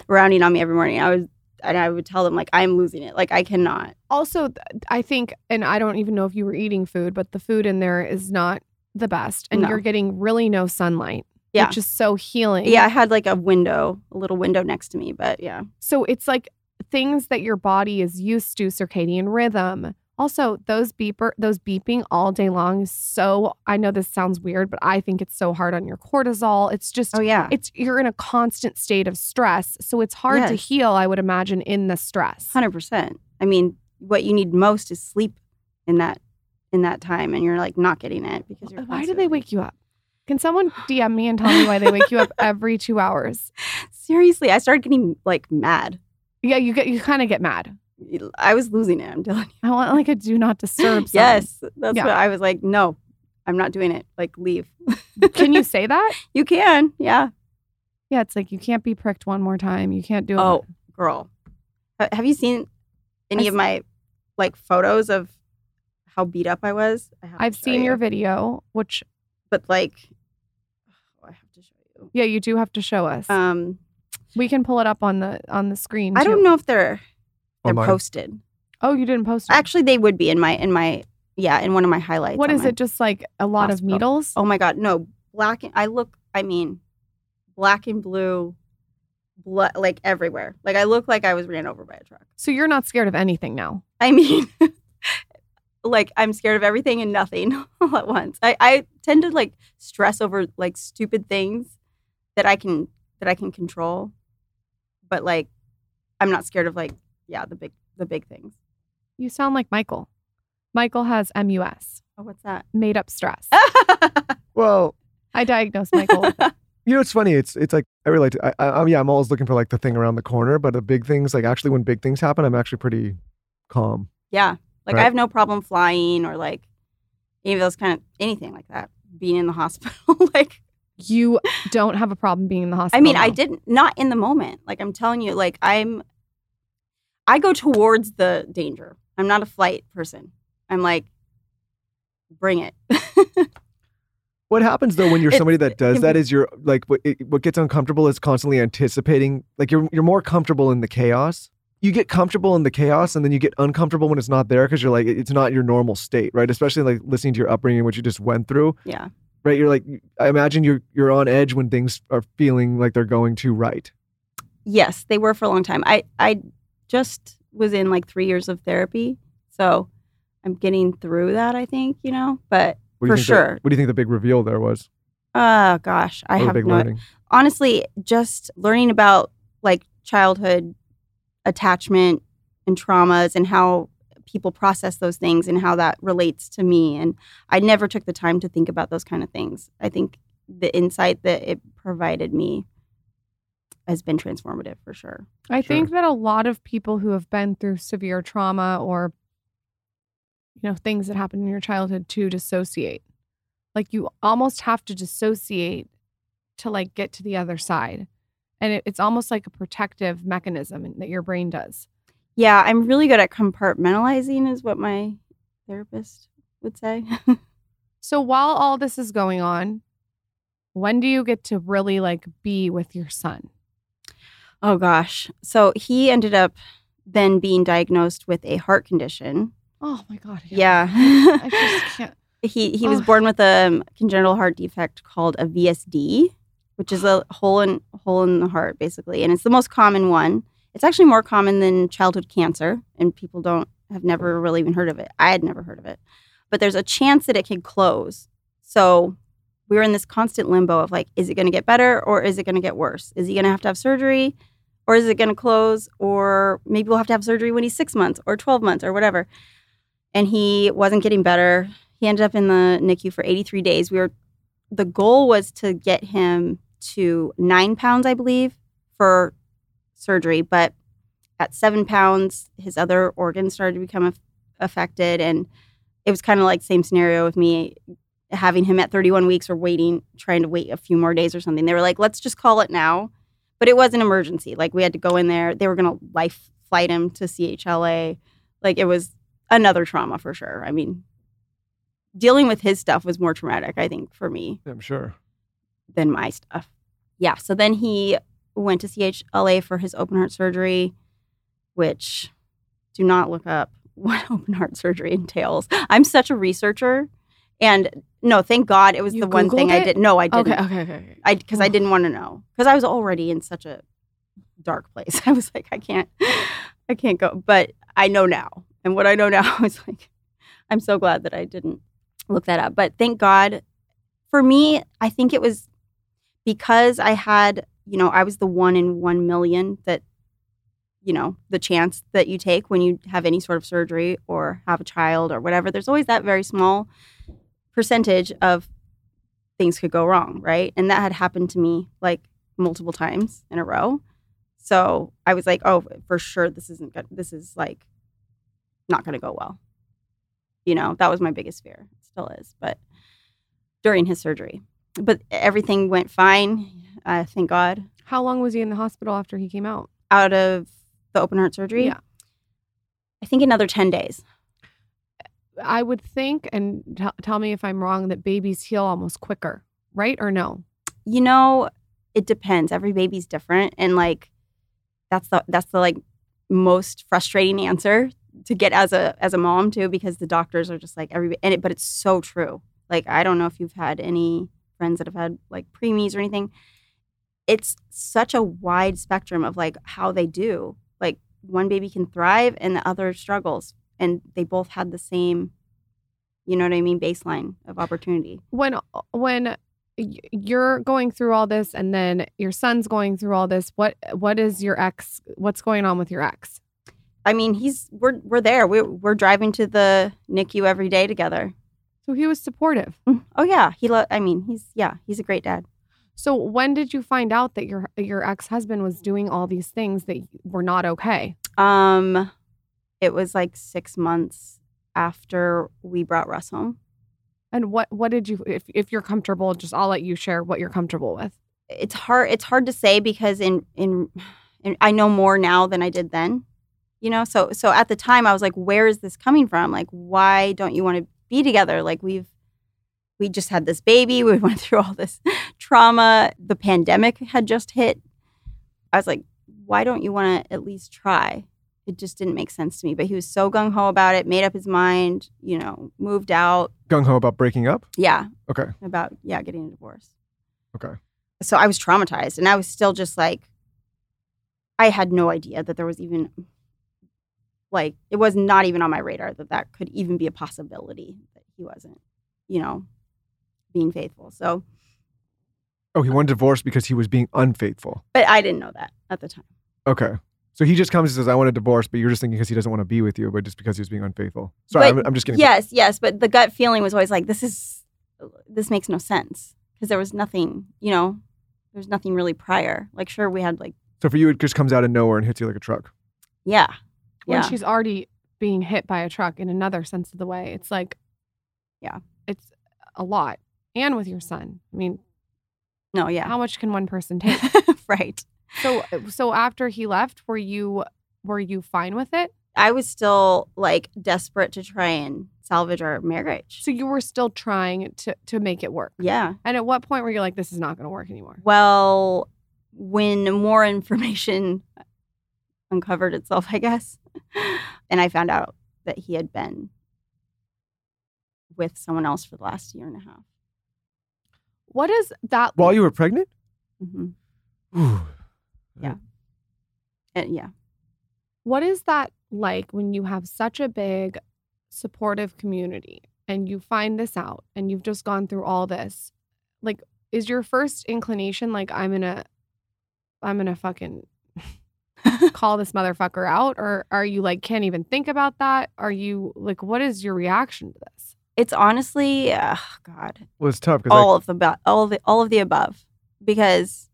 rounding on me every morning. I was and I would tell them like I'm losing it. Like I cannot. Also, I think, and I don't even know if you were eating food, but the food in there is not the best, and No. you're getting really no sunlight, Yeah. which is so healing. Yeah, I had like a window, a little window next to me, but yeah. So it's like things that your body is used to, circadian rhythm. Also, those beeper, those beeping all day long is so. I know this sounds weird, but I think it's so hard on your cortisol. It's just, Oh yeah. it's you're in a constant state of stress, so it's hard to heal. I would imagine in the stress. Hundred percent. I mean, what you need most is sleep in that in that time, and you're like not getting it because you're. Why do they wake you up? Can someone DM me and tell me why they wake you up every two hours? Seriously, I started getting like mad. Yeah, you get you kind of get mad. I was losing it. I'm telling you. I want like a do not disturb. sign. Yes, that's Yeah. what I was like. No, I'm not doing it. Like, leave. Can you say that? You can. Yeah. Yeah, it's like you can't be pricked one more time. You can't do it. Oh, girl, have you seen any I of my like photos of how beat up I was? I have to I've show seen your video, which but like, oh, I have to show you. yeah, you do have to show us. Um, we can pull it up on the on the screen. I too. don't know if they're they're Online. posted. Oh, you didn't post it. Actually, they would be in my in my yeah in one of my highlights. what on is my- it? Just like a lot of needles? Oh my god, no black. And, I look. I mean, black and blue, blood like everywhere. Like I look like I was ran over by a truck. So you're not scared of anything now. I mean, like I'm scared of everything and nothing all at once. I I tend to like stress over like stupid things that I can that I can control, but like I'm not scared of like yeah the big the big things. You sound like Michael. Michael has MUS, Oh, what's that? made up stress. Well, I diagnosed Michael. you know, it's funny. It's it's like I relate to. I, I, I'm yeah. I'm always looking for like the thing around the corner, but the big things, like actually when big things happen, I'm actually pretty calm. Yeah. Like Right. I have no problem flying or like any of those kind of anything like that. Being in the hospital. like You don't have a problem being in the hospital. I mean, I didn't not in the moment. Like I'm telling you, like I'm I go towards the danger. I'm not a flight person. I'm like, bring it. What happens though when you're somebody that does that is you're like what it, what gets uncomfortable is constantly anticipating. Like you're you're more comfortable in the chaos. You get comfortable in the chaos, and then you get uncomfortable when it's not there because you're like it's not your normal state, right? Especially like listening to your upbringing, what you just went through, yeah. right? You're like I imagine you're you're on edge when things are feeling like they're going too right. Yes, they were for a long time. I I just was in like three years of therapy, so I'm getting through that. I think you know, but you For think the- sure. what do you think the big reveal there was? oh gosh, I Or have big no. learning. honestly, just learning about like childhood attachment and traumas and how people process those things and how that relates to me. And I never took the time to think about those kind of things. I think the insight that it provided me has been transformative for sure. I Sure. think that a lot of people who have been through severe trauma or you know things that happened in your childhood to dissociate. Like you almost have to dissociate to like get to the other side. And it, it's almost like a protective mechanism that your brain does. Yeah, I'm really good at compartmentalizing, is what my therapist would say. So while all this is going on, when do you get to really like be with your son? Oh gosh. So he ended up then being diagnosed with a heart condition. Oh my god. Yeah. I just can't. he he was born with a um, congenital heart defect called a VSD, which is a hole in hole in the heart basically, and it's the most common one. It's actually more common than childhood cancer, and people don't have never really even heard of it. I had never heard of it, but there's a chance that it can close. So we were in this constant limbo of like, is it going to get better or is it going to get worse? Is he going to have to have surgery? Or is it going to close? Or maybe we'll have to have surgery when he's six months or 12 months or whatever. And he wasn't getting better he ended up in the NICU for 83 days. We were the goal was to get him to nine pounds, I believe, for surgery. But at seven pounds, his other organs started to become aff- affected, and it was kind of like same scenario with me. having him at 31 weeks or waiting, trying to wait a few more days or something. They were like, let's just call it now. But it was an emergency. Like we had to go in there. They were going to life flight him to CHLA. Like it was another trauma for sure. I mean, dealing with his stuff was more traumatic, I think, for me I'm sure. than my stuff. Yeah. So then he went to CHLA for his open heart surgery, which do not look up what open heart surgery entails. I'm such a researcher. And no, thank God it was You the one thing Googled I it? did. No, I didn't. Okay, okay, okay. okay. I because I didn't want to know because I was already in such a dark place. I was like, I can't, I can't go. But I know now, and what I know now is like, I'm so glad that I didn't look that up. But thank God, for me, I think it was because I had, you know, I was the one in one million that, you know, the chance that you take when you have any sort of surgery or have a child or whatever. There's always that very small percentage of things could go wrong, right? And that had happened to me like multiple times in a row. So I was like, oh, for sure, this isn't good. This is like not going to go well. You know, that was my biggest fear. It still is. But during his surgery, but everything went fine. Uh, thank God. How long was he in the hospital after he came out? Out of the open heart surgery, Yeah. I think another 10 days. I would think, and t- tell me if I'm wrong, that babies heal almost quicker, right? Or no? you know it depends every baby's different and like that's the that's the like most frustrating answer to get as a as a mom too because the doctors are just like every and it but it's so true like i don't know if you've had any friends that have had like preemies or anything it's such a wide spectrum of like how they do like one baby can thrive and the other struggles and they both had the same you know what i mean baseline of opportunity When when you're going through all this, and then your son's going through all this, what what is your ex? What's going on with your ex? I mean, he's we're we're there. We're we're driving to the NICU every day together. So he was supportive. Oh yeah, he. Lo- I mean, he's yeah, he's a great dad. So when did you find out that your your ex husband was doing all these things that were not okay? Um, it was like six months after we brought Russ home. And what what did you? If if you're comfortable, just I'll let you share what you're comfortable with. It's hard. It's hard to say because in in, in I know more now than I did then. You know, so so at the time I was like, where is this coming from? Like, why don't you want to be together? Like we've we just had this baby. We went through all this trauma. The pandemic had just hit. I was like, why don't you want to at least try? It just didn't make sense to me. But he was so gung ho about it, made up his mind, you know, moved out. Gung ho about breaking up. Yeah, Okay. about, yeah, getting a divorce. Okay. So I was traumatized and I was still just like, I had no idea that there was even, like, it was not even on my radar that that could even be a possibility that he wasn't, you know, being faithful. So, Oh, he wanted divorce because he was being unfaithful. but I didn't know that at the time. Okay. So he just comes and says, I want a divorce, but you're just thinking because he doesn't want to be with you, but just because he was being unfaithful. Sorry, But I'm, I'm just kidding. Yes, yes, but the gut feeling was always like, this is, this makes no sense because there was nothing, you know, there's nothing really prior. Like, sure, we had like, So for you, it just comes out of nowhere and hits you like a truck. yeah, When yeah, she's already being hit by a truck in another sense of the way, it's like, Yeah. it's a lot. And with your son, I mean, no, yeah, how much can one person take? right. So so after he left, were you were you fine with it? I was still like desperate to try and salvage our marriage. So you were still trying to to make it work. Yeah. And at what point were you like, this is not going to work anymore? Well, when more information uncovered itself, I guess, and I found out that he had been with someone else for the last year and a half. What is that? While you were pregnant? hmm Whew. And yeah. What is that like when you have such a big supportive community and you find this out and you've just gone through all this? Like, is your first inclination like I'm gonna, I'm gonna fucking call this motherfucker out, or are you like can't even think about that? Are you like, what is your reaction to this? It's honestly, oh God, Well, it's tough because all of the all of the all of the above because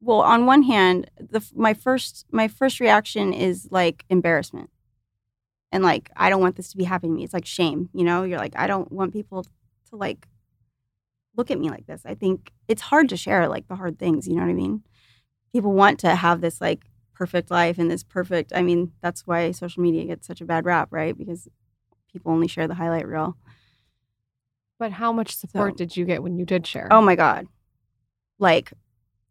well on one hand the my first my first reaction is like embarrassment and like i don't want this to be happening to me it's like shame you know you're like i don't want people to like look at me like this. I think it's hard to share like the hard things, you know what I mean? People want to have this like perfect life and this perfect I mean, that's why social media gets such a bad rap, right? Because people only share the highlight reel. But how much support So- did you get when you did share? Oh my god. Like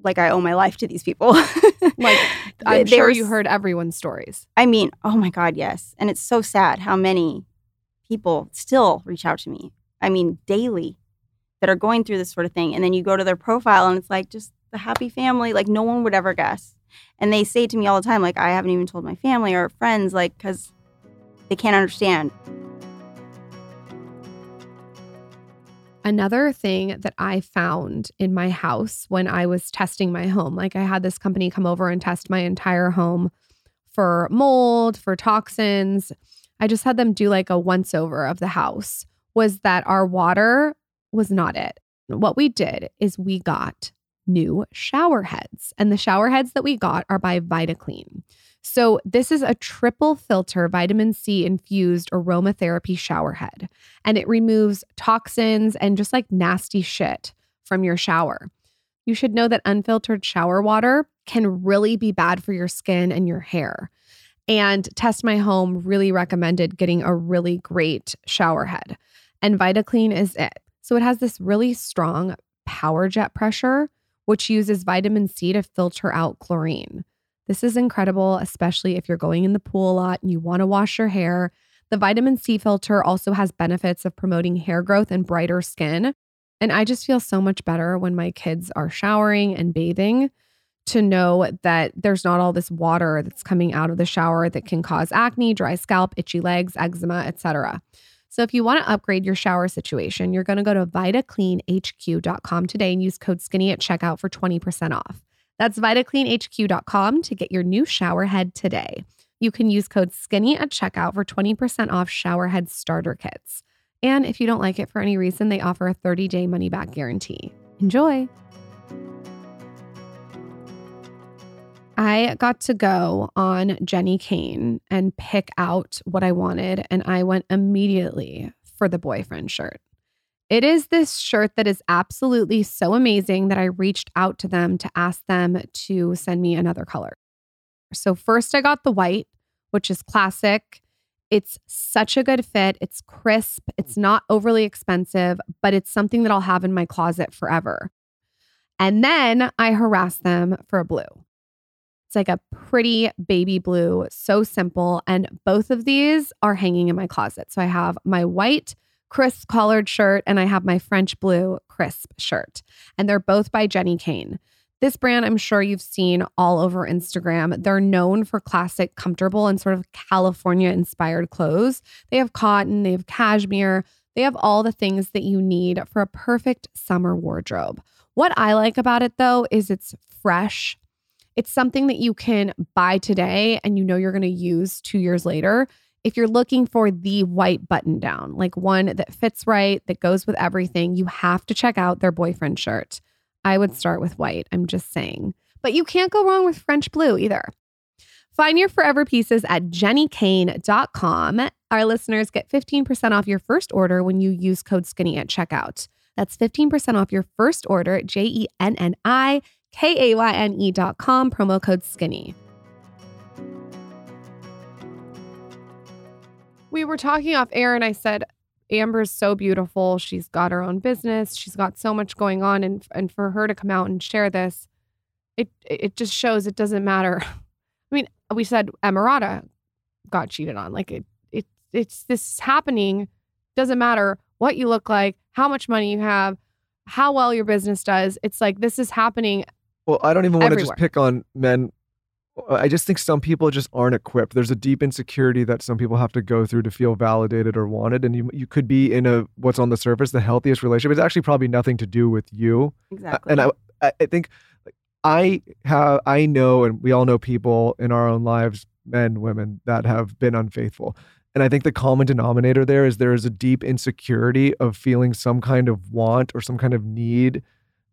like I owe my life to these people. like I'm they sure were you heard everyone's stories. I mean, oh my God, yes. And it's so sad how many people still reach out to me. I mean, daily that are going through this sort of thing. And then you go to their profile and it's like just the happy family, like no one would ever guess. And they say to me all the time, like, I haven't even told my family or friends, like, because they can't understand. Another thing that I found in my house when I was testing my home, like I had this company come over and test my entire home for mold, for toxins. I just had them do like a once over of the house, was that our water was not it. What we did is we got new shower heads, and the shower heads that we got are by VitaClean. So, this is a triple filter vitamin C infused aromatherapy shower head and it removes toxins and just like nasty shit from your shower. You should know that unfiltered shower water can really be bad for your skin and your hair. And Test My Home really recommended getting a really great shower head. And VitaClean is it. So it has this really strong power jet pressure, which uses vitamin C to filter out chlorine. This is incredible, especially if you're going in the pool a lot and you want to wash your hair. The vitamin C filter also has benefits of promoting hair growth and brighter skin. And I just feel so much better when my kids are showering and bathing to know that there's not all this water that's coming out of the shower that can cause acne, dry scalp, itchy legs, eczema, etc. So if you want to upgrade your shower situation, you're going to go to vitacleanhq.com today and use code skinny at checkout for 20% off. That's vitacleanhq.com to get your new shower head today. You can use code SKINNY at checkout for 20% off shower head starter kits. And if you don't like it for any reason, they offer a 30 day money back guarantee. Enjoy. I got to go on Jenni Kayne and pick out what I wanted, and I went immediately for the boyfriend shirt. It is this shirt that is absolutely so amazing that I reached out to them to ask them to send me another color. So, first, I got the white, which is classic. It's such a good fit. It's crisp. It's not overly expensive, but it's something that I'll have in my closet forever. And then I harassed them for a blue. It's like a pretty baby blue, so simple. And both of these are hanging in my closet. So I have my white crisp collared shirt and I have my French blue crisp shirt. And they're both by Jenni Kayne. This brand, I'm sure you've seen all over Instagram. They're known for classic, comfortable, and sort of California inspired clothes. They have cotton, they have cashmere, they have all the things that you need for a perfect summer wardrobe. What I like about it though is it's fresh. It's something that you can buy today and you know you're going to use two years later. If you're looking for the white button down, like one that fits right, that goes with everything, you have to check out their boyfriend shirt. I would start with white, I'm just saying. But you can't go wrong with French blue either. Find your forever pieces at jennikayne.com. Our listeners get 15% off your first order when you use code skinny at checkout. That's 15% off your first order at J E N N I K A Y N E dot com, promo code skinny. We were talking off air, and I said, Amber's so beautiful. She's got her own business. She's got so much going on. And, and for her to come out and share this, it, it just shows it doesn't matter. I mean, we said Emrata got cheated on. Like it, it, it's this is happening. Doesn't matter what you look like, how much money you have, how well your business does. It's like this is happening. Well, I don't even want to just pick on men. Uh, I just think some people just aren't equipped. There's a deep insecurity that some people have to go through to feel validated or wanted. And you you could be in a what's on the surface the healthiest relationship. It's actually probably nothing to do with you. Exactly. And I I I think I have I know and we all know people in our own lives, men, women, that have been unfaithful. And I think the common denominator there is there is a deep insecurity of feeling some kind of want or some kind of need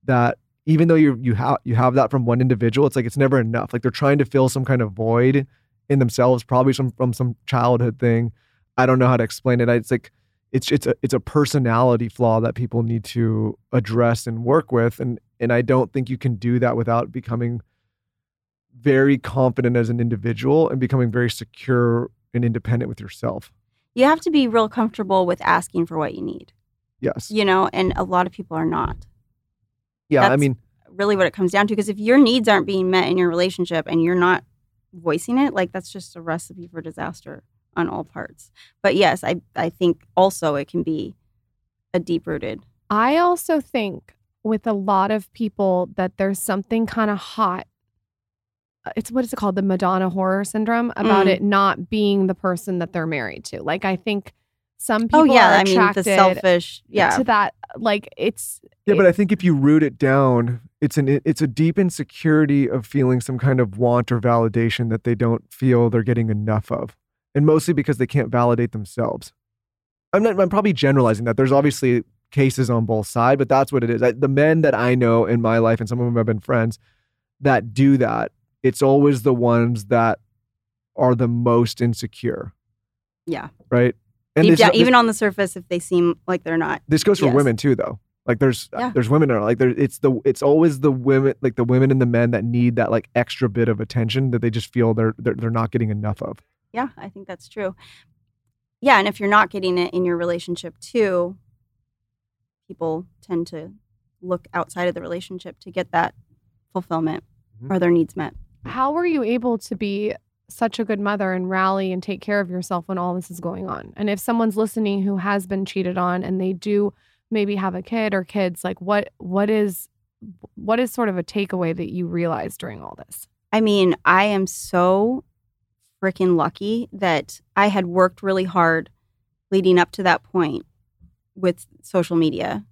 that even though you you have you have that from one individual, it's like it's never enough. Like they're trying to fill some kind of void in themselves, probably some from some childhood thing. I don't know how to explain it. I- It's like it's it's a it's a personality flaw that people need to address and work with and and I don't think you can do that without becoming very confident as an individual and becoming very secure and independent with yourself. You have to be real comfortable with asking for what you need, Yes. you know, and a lot of people are not. Yeah, I mean, Really, what it comes down to, because if your needs aren't being met in your relationship and you're not voicing it, like that's just a recipe for disaster on all parts. But yes, I I think also it can be a deep rooted. I also think with a lot of people that there's something kind of hot. uh, It's what is it called? The Madonna whore syndrome about Mm. it not being the person that they're married to. Like I think some oh, people Oh yeah, are I mean the attracted selfish. Yeah, to that. Like it's yeah, but I think if you root it down, it's an it's a deep insecurity of feeling some kind of want or validation that they don't feel they're getting enough of. And mostly because they can't validate themselves. I'm not I'm probably generalizing that. There's obviously cases on both sides, but that's what it is. I, the men that I know in my life and some of them have been friends that do that, it's always the ones that are the most insecure, yeah. right? And Deep this, down, this- even on the surface, if they seem like they're not. this goes for Yes. women too though like there's Yeah. there's women that are like there it's the it's always the women like the women and the men that need that like extra bit of attention that they just feel they're they're, they're not getting enough of Yeah, I think that's true. Yeah, and if you're not getting it in your relationship too, people tend to look outside of the relationship to get that fulfillment Mhm. or their needs met. how were you able to be such a good mother and rally and take care of yourself when all this is going on? And if someone's listening who has been cheated on and they do maybe have a kid or kids, like what what is what is sort of a takeaway that you realized during all this? I mean, I am so freaking lucky that I had worked really hard leading up to that point with social media.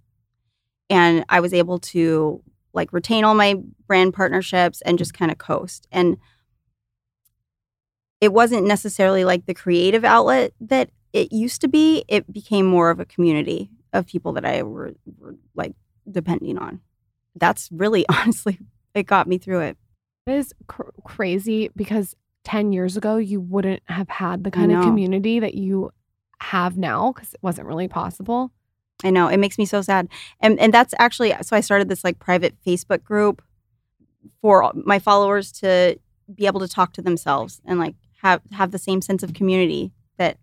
And I was able to like retain all my brand partnerships and just kind of coast. And it wasn't necessarily like the creative outlet that it used to be. It became more of a community of people that I were, were like depending on. That's really honestly, it got me through it. It is cr- crazy because 10 years ago you wouldn't have had the kind of community that you have now because it wasn't really possible. I know it makes me so sad, and and that's actually so I started this like private Facebook group for my followers to be able to talk to themselves and like have have the same sense of community that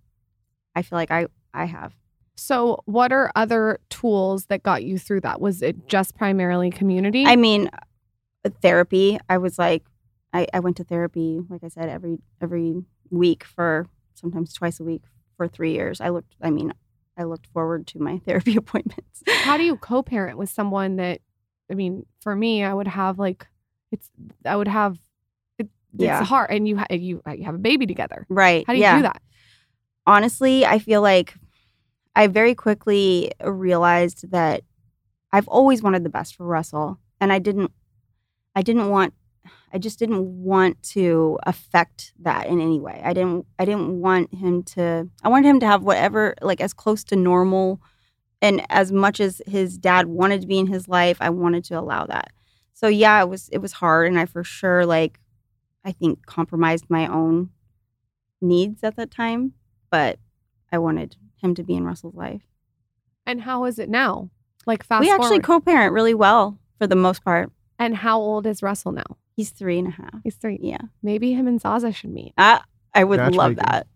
I feel like I I have. So, what are other tools that got you through that? Was it just primarily community? I mean, uh, therapy. I was like, I, I went to therapy, like I said, every every week for sometimes twice a week for three years. I looked. I mean, I looked forward to my therapy appointments. How do you co-parent with someone that I mean, for me, I would have like it's I would have Yeah. it's hard and you ha- you uh, you have a baby together. Right? How do you yeah. do that? honestly, I feel like I very quickly realized that I've always wanted the best for Russell, and I didn't. I didn't want. I just didn't want to affect that in any way. I didn't. I didn't want him to. I wanted him to have whatever, like as close to normal, and as much as his dad wanted to be in his life, I wanted to allow that. So yeah, it was. It was hard, and I for sure like, I think compromised my own needs at that time but I wanted him to be in Russell's life. And how is it now? Like fast we actually forward. co-parent really well for the most part. and how old is Russell now? He's three and a half. He's three. Yeah, Maybe him and Zaza should meet. I I would love Matchmaking. that.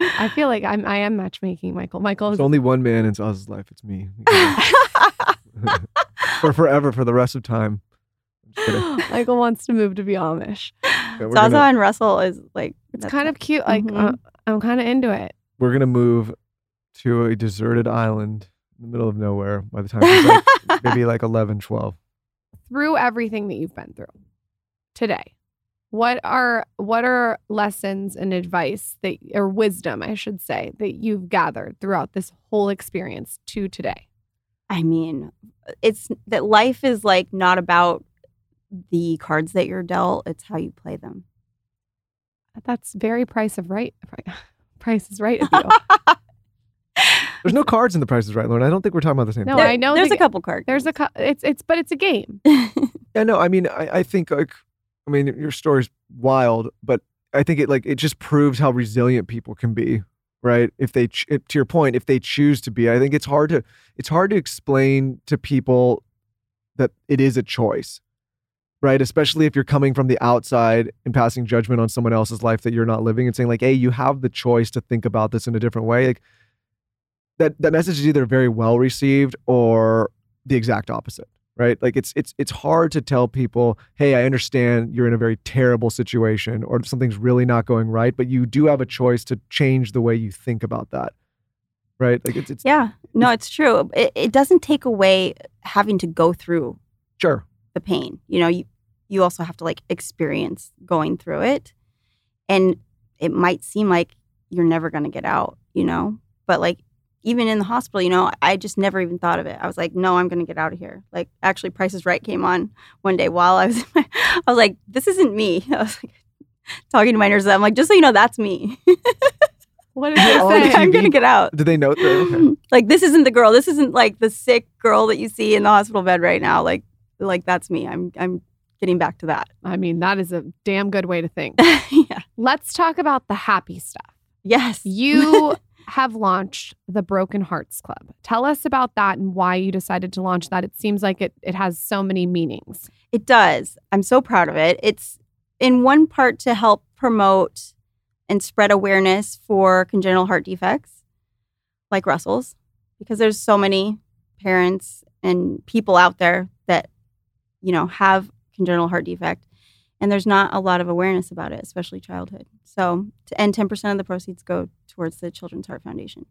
I feel like I'm I am matchmaking, Michael. Michael there's is only one man in Zaz's life it's me for forever for the rest of time I'm just kidding. Michael wants to move to be Amish. We're Zaza gonna- and Russell is like It's kind of cute. Like Mhm. uh, I'm kind of into it. we're gonna move to a deserted island in the middle of nowhere by the time he's like maybe like 11 12 Through everything that you've been through today, what are what are lessons and advice that or wisdom, I should say, that you've gathered throughout this whole experience to today? I mean, it's that life is like not about the cards that you're dealt; it's how you play them. Uh, that's very price of right. Price is right there's no cards in the prices right Lauryn i don't think we're talking about the same No, thing I know there's the- a couple cards. There's a it's it's but it's a game. Yeah, no, I mean, I, I think like, I mean, your story's wild, but I think it like it just proves how resilient people can be right? If they, ch- to your point, if they choose to be, I think it's hard to, it's hard to explain to people that it is a choice, right? Especially if you're coming from the outside and passing judgment on someone else's life that you're not living and saying like, hey, you have the choice to think about this in a different way. Like that, that message is either very well received or the exact opposite right like it's it's it's hard to tell people hey i understand you're in a very terrible situation or something's really not going right but you do have a choice to change the way you think about that right like it's, it's Yeah. No, it's true. It, it doesn't take away having to go through sure the pain. You know, you you also have to like experience going through it. And it might seem like you're never going to get out, you know? But like even in the hospital, you know, I just never even thought of it. I was like, no, I'm going to get out of here. Like actually Price is Right came on one day while I was I was like, this isn't me. I was like talking to my nurses. I'm like, just so you know, that's me. What did it they on say? TV? I'm going to get out. did they know? that okay. like this isn't the girl. This isn't like the sick girl that you see in the hospital bed right now. Like like that's me. I'm I'm getting back to that. I mean, that is a damn good way to think. yeah. Let's talk about the happy stuff. Yes. You have launched the Broken Hearts Club. Tell us about that and why you decided to launch that. It seems like it, it has so many meanings. It does. I'm so proud of it. It's in one part to help promote and spread awareness for congenital heart defects like Russell's because there's so many parents and people out there that you know have congenital heart defect and there's not a lot of awareness about it, especially childhood. So, to, and 10% of the proceeds go towards the Children's Heart Foundation.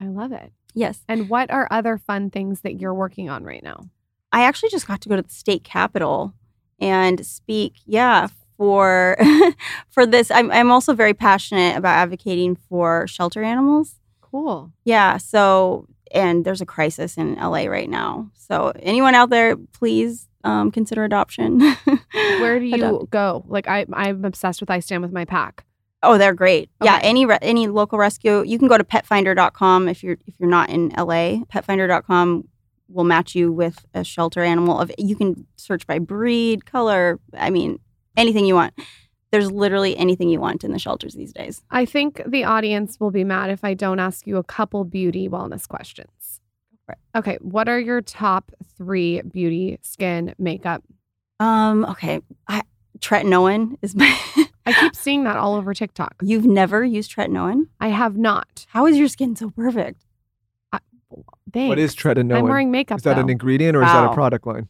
I love it. Yes. And what are other fun things that you're working on right now? I actually just got to go to the state capitol and speak. Yeah, for for this. I'm I'm also very passionate about advocating for shelter animals. Cool. Yeah. So and there's a crisis in LA right now. So anyone out there, please um, consider adoption. Where do you Adopt. go? Like I, I'm obsessed with I Stand with my pack. Oh, they're great. Yeah, any re- any local rescue, you can go to petfinder.com if you're if you're not in LA. Petfinder.com will match you with a shelter animal of you can search by breed, color, I mean, anything you want. There's literally anything you want in the shelters these days. I think the audience will be mad if I don't ask you a couple beauty wellness questions. For it. Okay, what are your top three beauty, skin, makeup? Um, okay. I tretinoin is my I keep seeing that all over TikTok. You've never used tretinoin? I have not. How is your skin so perfect? Thanks. what is tretinoin I'm wearing makeup. is that an ingredient or is that a product line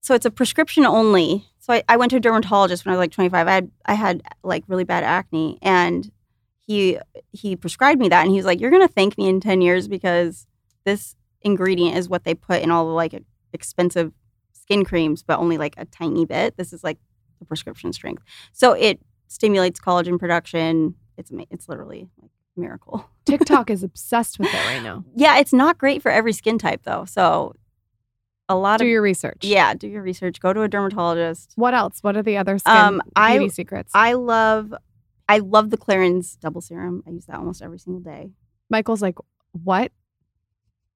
So it's a prescription only. So I, I went to a dermatologist when I was like 25. I had I had like really bad acne, and he he prescribed me that, and he was like, "You're gonna thank me in 10 years because this ingredient is what they put in all the like expensive skin creams, but only like a tiny bit. This is like the prescription strength. So it stimulates collagen production. It's it's literally like a miracle. TikTok is obsessed with it right now. Yeah, it's not great for every skin type though. So a lot Do of your research. yeah, do your research. Go to a dermatologist. What else? What are the other skin Um, I- beauty secrets? I love I love the Clarins double serum. I use that almost every single day. Michael's like, what?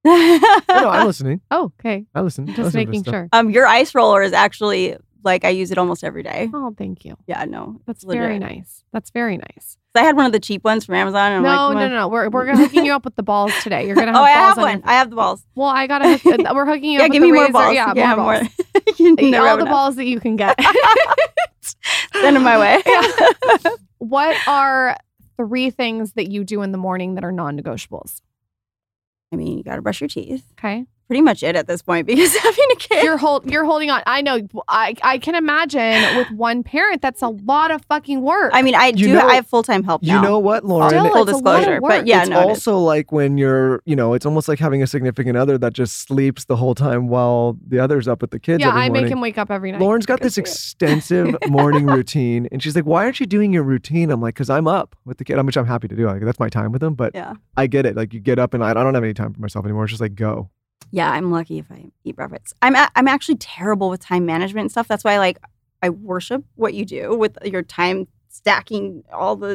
Oh, no i'm listening Oh, okay. i listen I Just listen to making sure. um your ice roller is actually like I use it almost every day. Oh, thank you. Yeah, no. That's it's very nice. That's very nice. I had one of the cheap ones from Amazon and I'm no, like, no, no, no. We're we're hooking you up with the balls today. You're gonna have Oh, I balls have on one. your- I have the balls. Well, I gotta. Hook, we're hooking you yeah, up. give with me the more razor. balls. Yeah, yeah more balls. You Eat all have the enough. balls that you can get. Send them my way. what are three things that you do in the morning that are non-negotiables? I mean, you got to brush your teeth. Okay, Pretty much it at this point because having a kid. you're hold you're holding on. I know. I I can imagine with one parent that's a lot of fucking work. I mean, I You do. know- I have full time help you know what Lauryn Still, full oh, it's a lot of disclosure, work. but yeah, it's no, it is. also like when you're, you know, it's almost like having a significant other that just sleeps the whole time while the other's up with the kids. yeah, every I morning. make him wake up every night. Lauryn's got this extensive morning routine, and she's like, "Why aren't you doing your routine?" I'm like, "Cause I'm up with the kid, which I'm happy to do. Like that's my time with him." But Yeah. I get it. Like you get up, and I, I don't have any time for myself anymore. It's just like go. Yeah, I'm lucky if I eat breakfast. I'm a- I'm actually terrible with time management and stuff. That's why like I worship what you do with your time stacking all the.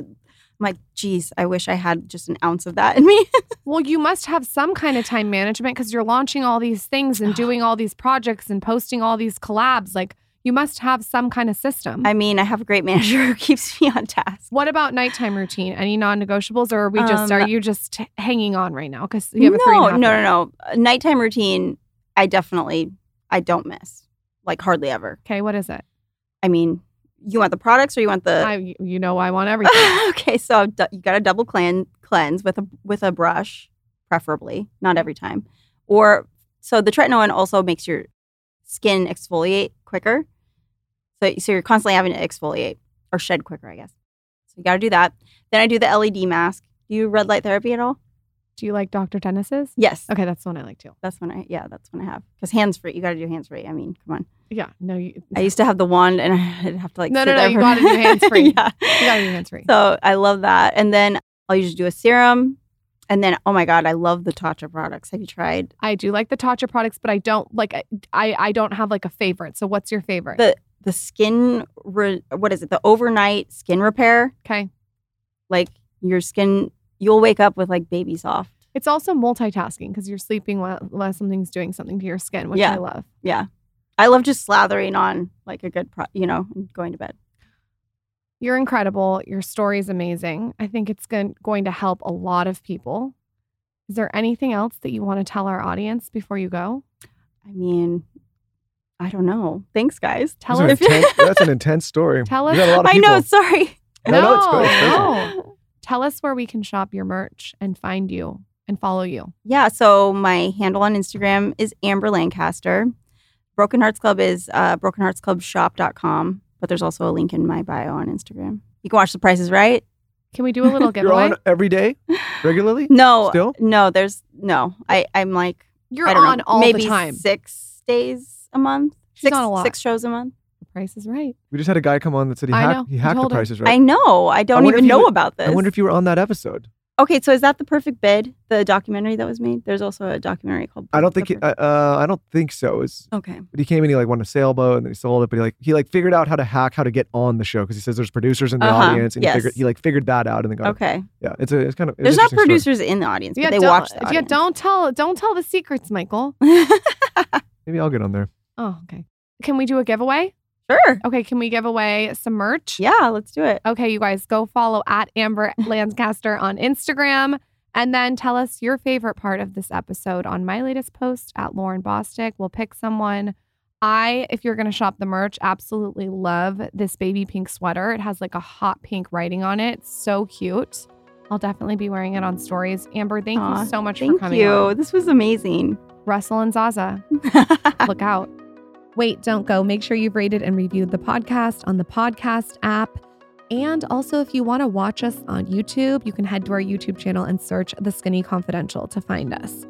I'm like, geez, I wish I had just an ounce of that in me. Well, you must have some kind of time management because you're launching all these things and doing all these projects and posting all these collabs. Like, You must have some kind of system. I mean, I have a great manager who keeps me on task. what about nighttime routine? Any non-negotiables, or are we just Um, are you just hanging on right now because you have a no, three a half no, no, no. Nighttime routine, I definitely, I don't miss, like hardly ever. Okay, what is it? I mean, you want the products or you want the? I you know I want everything. okay, so you got to double clean, cleanse with a with a brush, preferably, not every time. Or so the tretinoin also makes your skin exfoliate quicker. So so you're constantly having to exfoliate or shed quicker, I guess. So you got to do that. Then I do the LED mask. Do you red light therapy at all? Do you like Dr. Dennis's? Yes. Okay, that's the one I like too. That's when I yeah, that's when I have because hands free. You got to do hands free. I mean, come on. Yeah, no, you, I used to have the wand and I'd have to like No, no, no, you gotta do hands-free. yeah, you gotta do hands free. So I love that. And then I'll usually do a serum. And then, oh my God, I love the Tatcha products. Have you tried I do like the Tatcha products, but I don't like I I don't have like a favorite. So what's your favorite? the the skin? Re, what is it? The overnight skin repair. okay. Like your skin, you'll wake up with like baby soft. It's also multitasking because you're sleeping while, while something's doing something to your skin, which Yeah. I love. Yeah, I love just slathering on like a good, pro, you know, going to bed. You're incredible. Your story is amazing. I think it's going, going to help a lot of people. Is there anything else that you want to tell our audience before you go? I mean, I don't know. Thanks, guys. Tell That's us. an intense, that's an intense story. Tell You us- got a lot of I know. Sorry. No, no, it's good. It's good. no. Tell us where we can shop your merch and find you and follow you. Yeah, so my handle on Instagram is Amber Lancaster. Broken Hearts Club is uh, brokenheartsclubshop.com, but there's also a link in my bio on Instagram. You can watch the Price is Right? Can we do a little You're giveaway? on every day, regularly. No, Still? no, there's no. I I'm like You're I don't on know, all maybe the time. six days a month. She's Six, on a lot. six shows a month. The Price is Right. We just had a guy come on that said he I hacked, know. he I hacked the told her. Price is Right. I know. I don't wonder even you know would- about this. I wonder if you were on that episode. okay, so is that the perfect bid? The documentary that was made. There's also a documentary called. I don't think The he, uh, uh, I don't think so. It's, okay. but he came in, he like won a sailboat and then he sold it. But he like he like figured out how to hack, how to get on the show because he says there's producers in the Uh-huh, audience and he yes. figured he like figured that out and then got Okay. yeah. It's a it's kind of it's There's an not interesting story. producers in the audience, but they don't, watch the yeah, audience. don't tell don't tell the secrets, Michael. Maybe I'll get on there. Oh, okay. Can we do a giveaway? sure. Okay, can we give away some merch? Yeah, let's do it. Okay, you guys go follow at Amber Lancaster on Instagram and then tell us your favorite part of this episode on my latest post at Lauryn Bosstick. We'll pick someone. I, if you're going to shop the merch, absolutely love this baby pink sweater. It has like a hot pink writing on it. So cute. I'll definitely be wearing it on stories. Amber, thank Aw, you so much for coming. Thank you. on. This was amazing. Russell and Zaza, look out. Wait, don't go. Make sure you've rated and reviewed the podcast on the podcast app. And also, if you want to watch us on YouTube, you can head to our YouTube channel and search The Skinny Confidential to find us.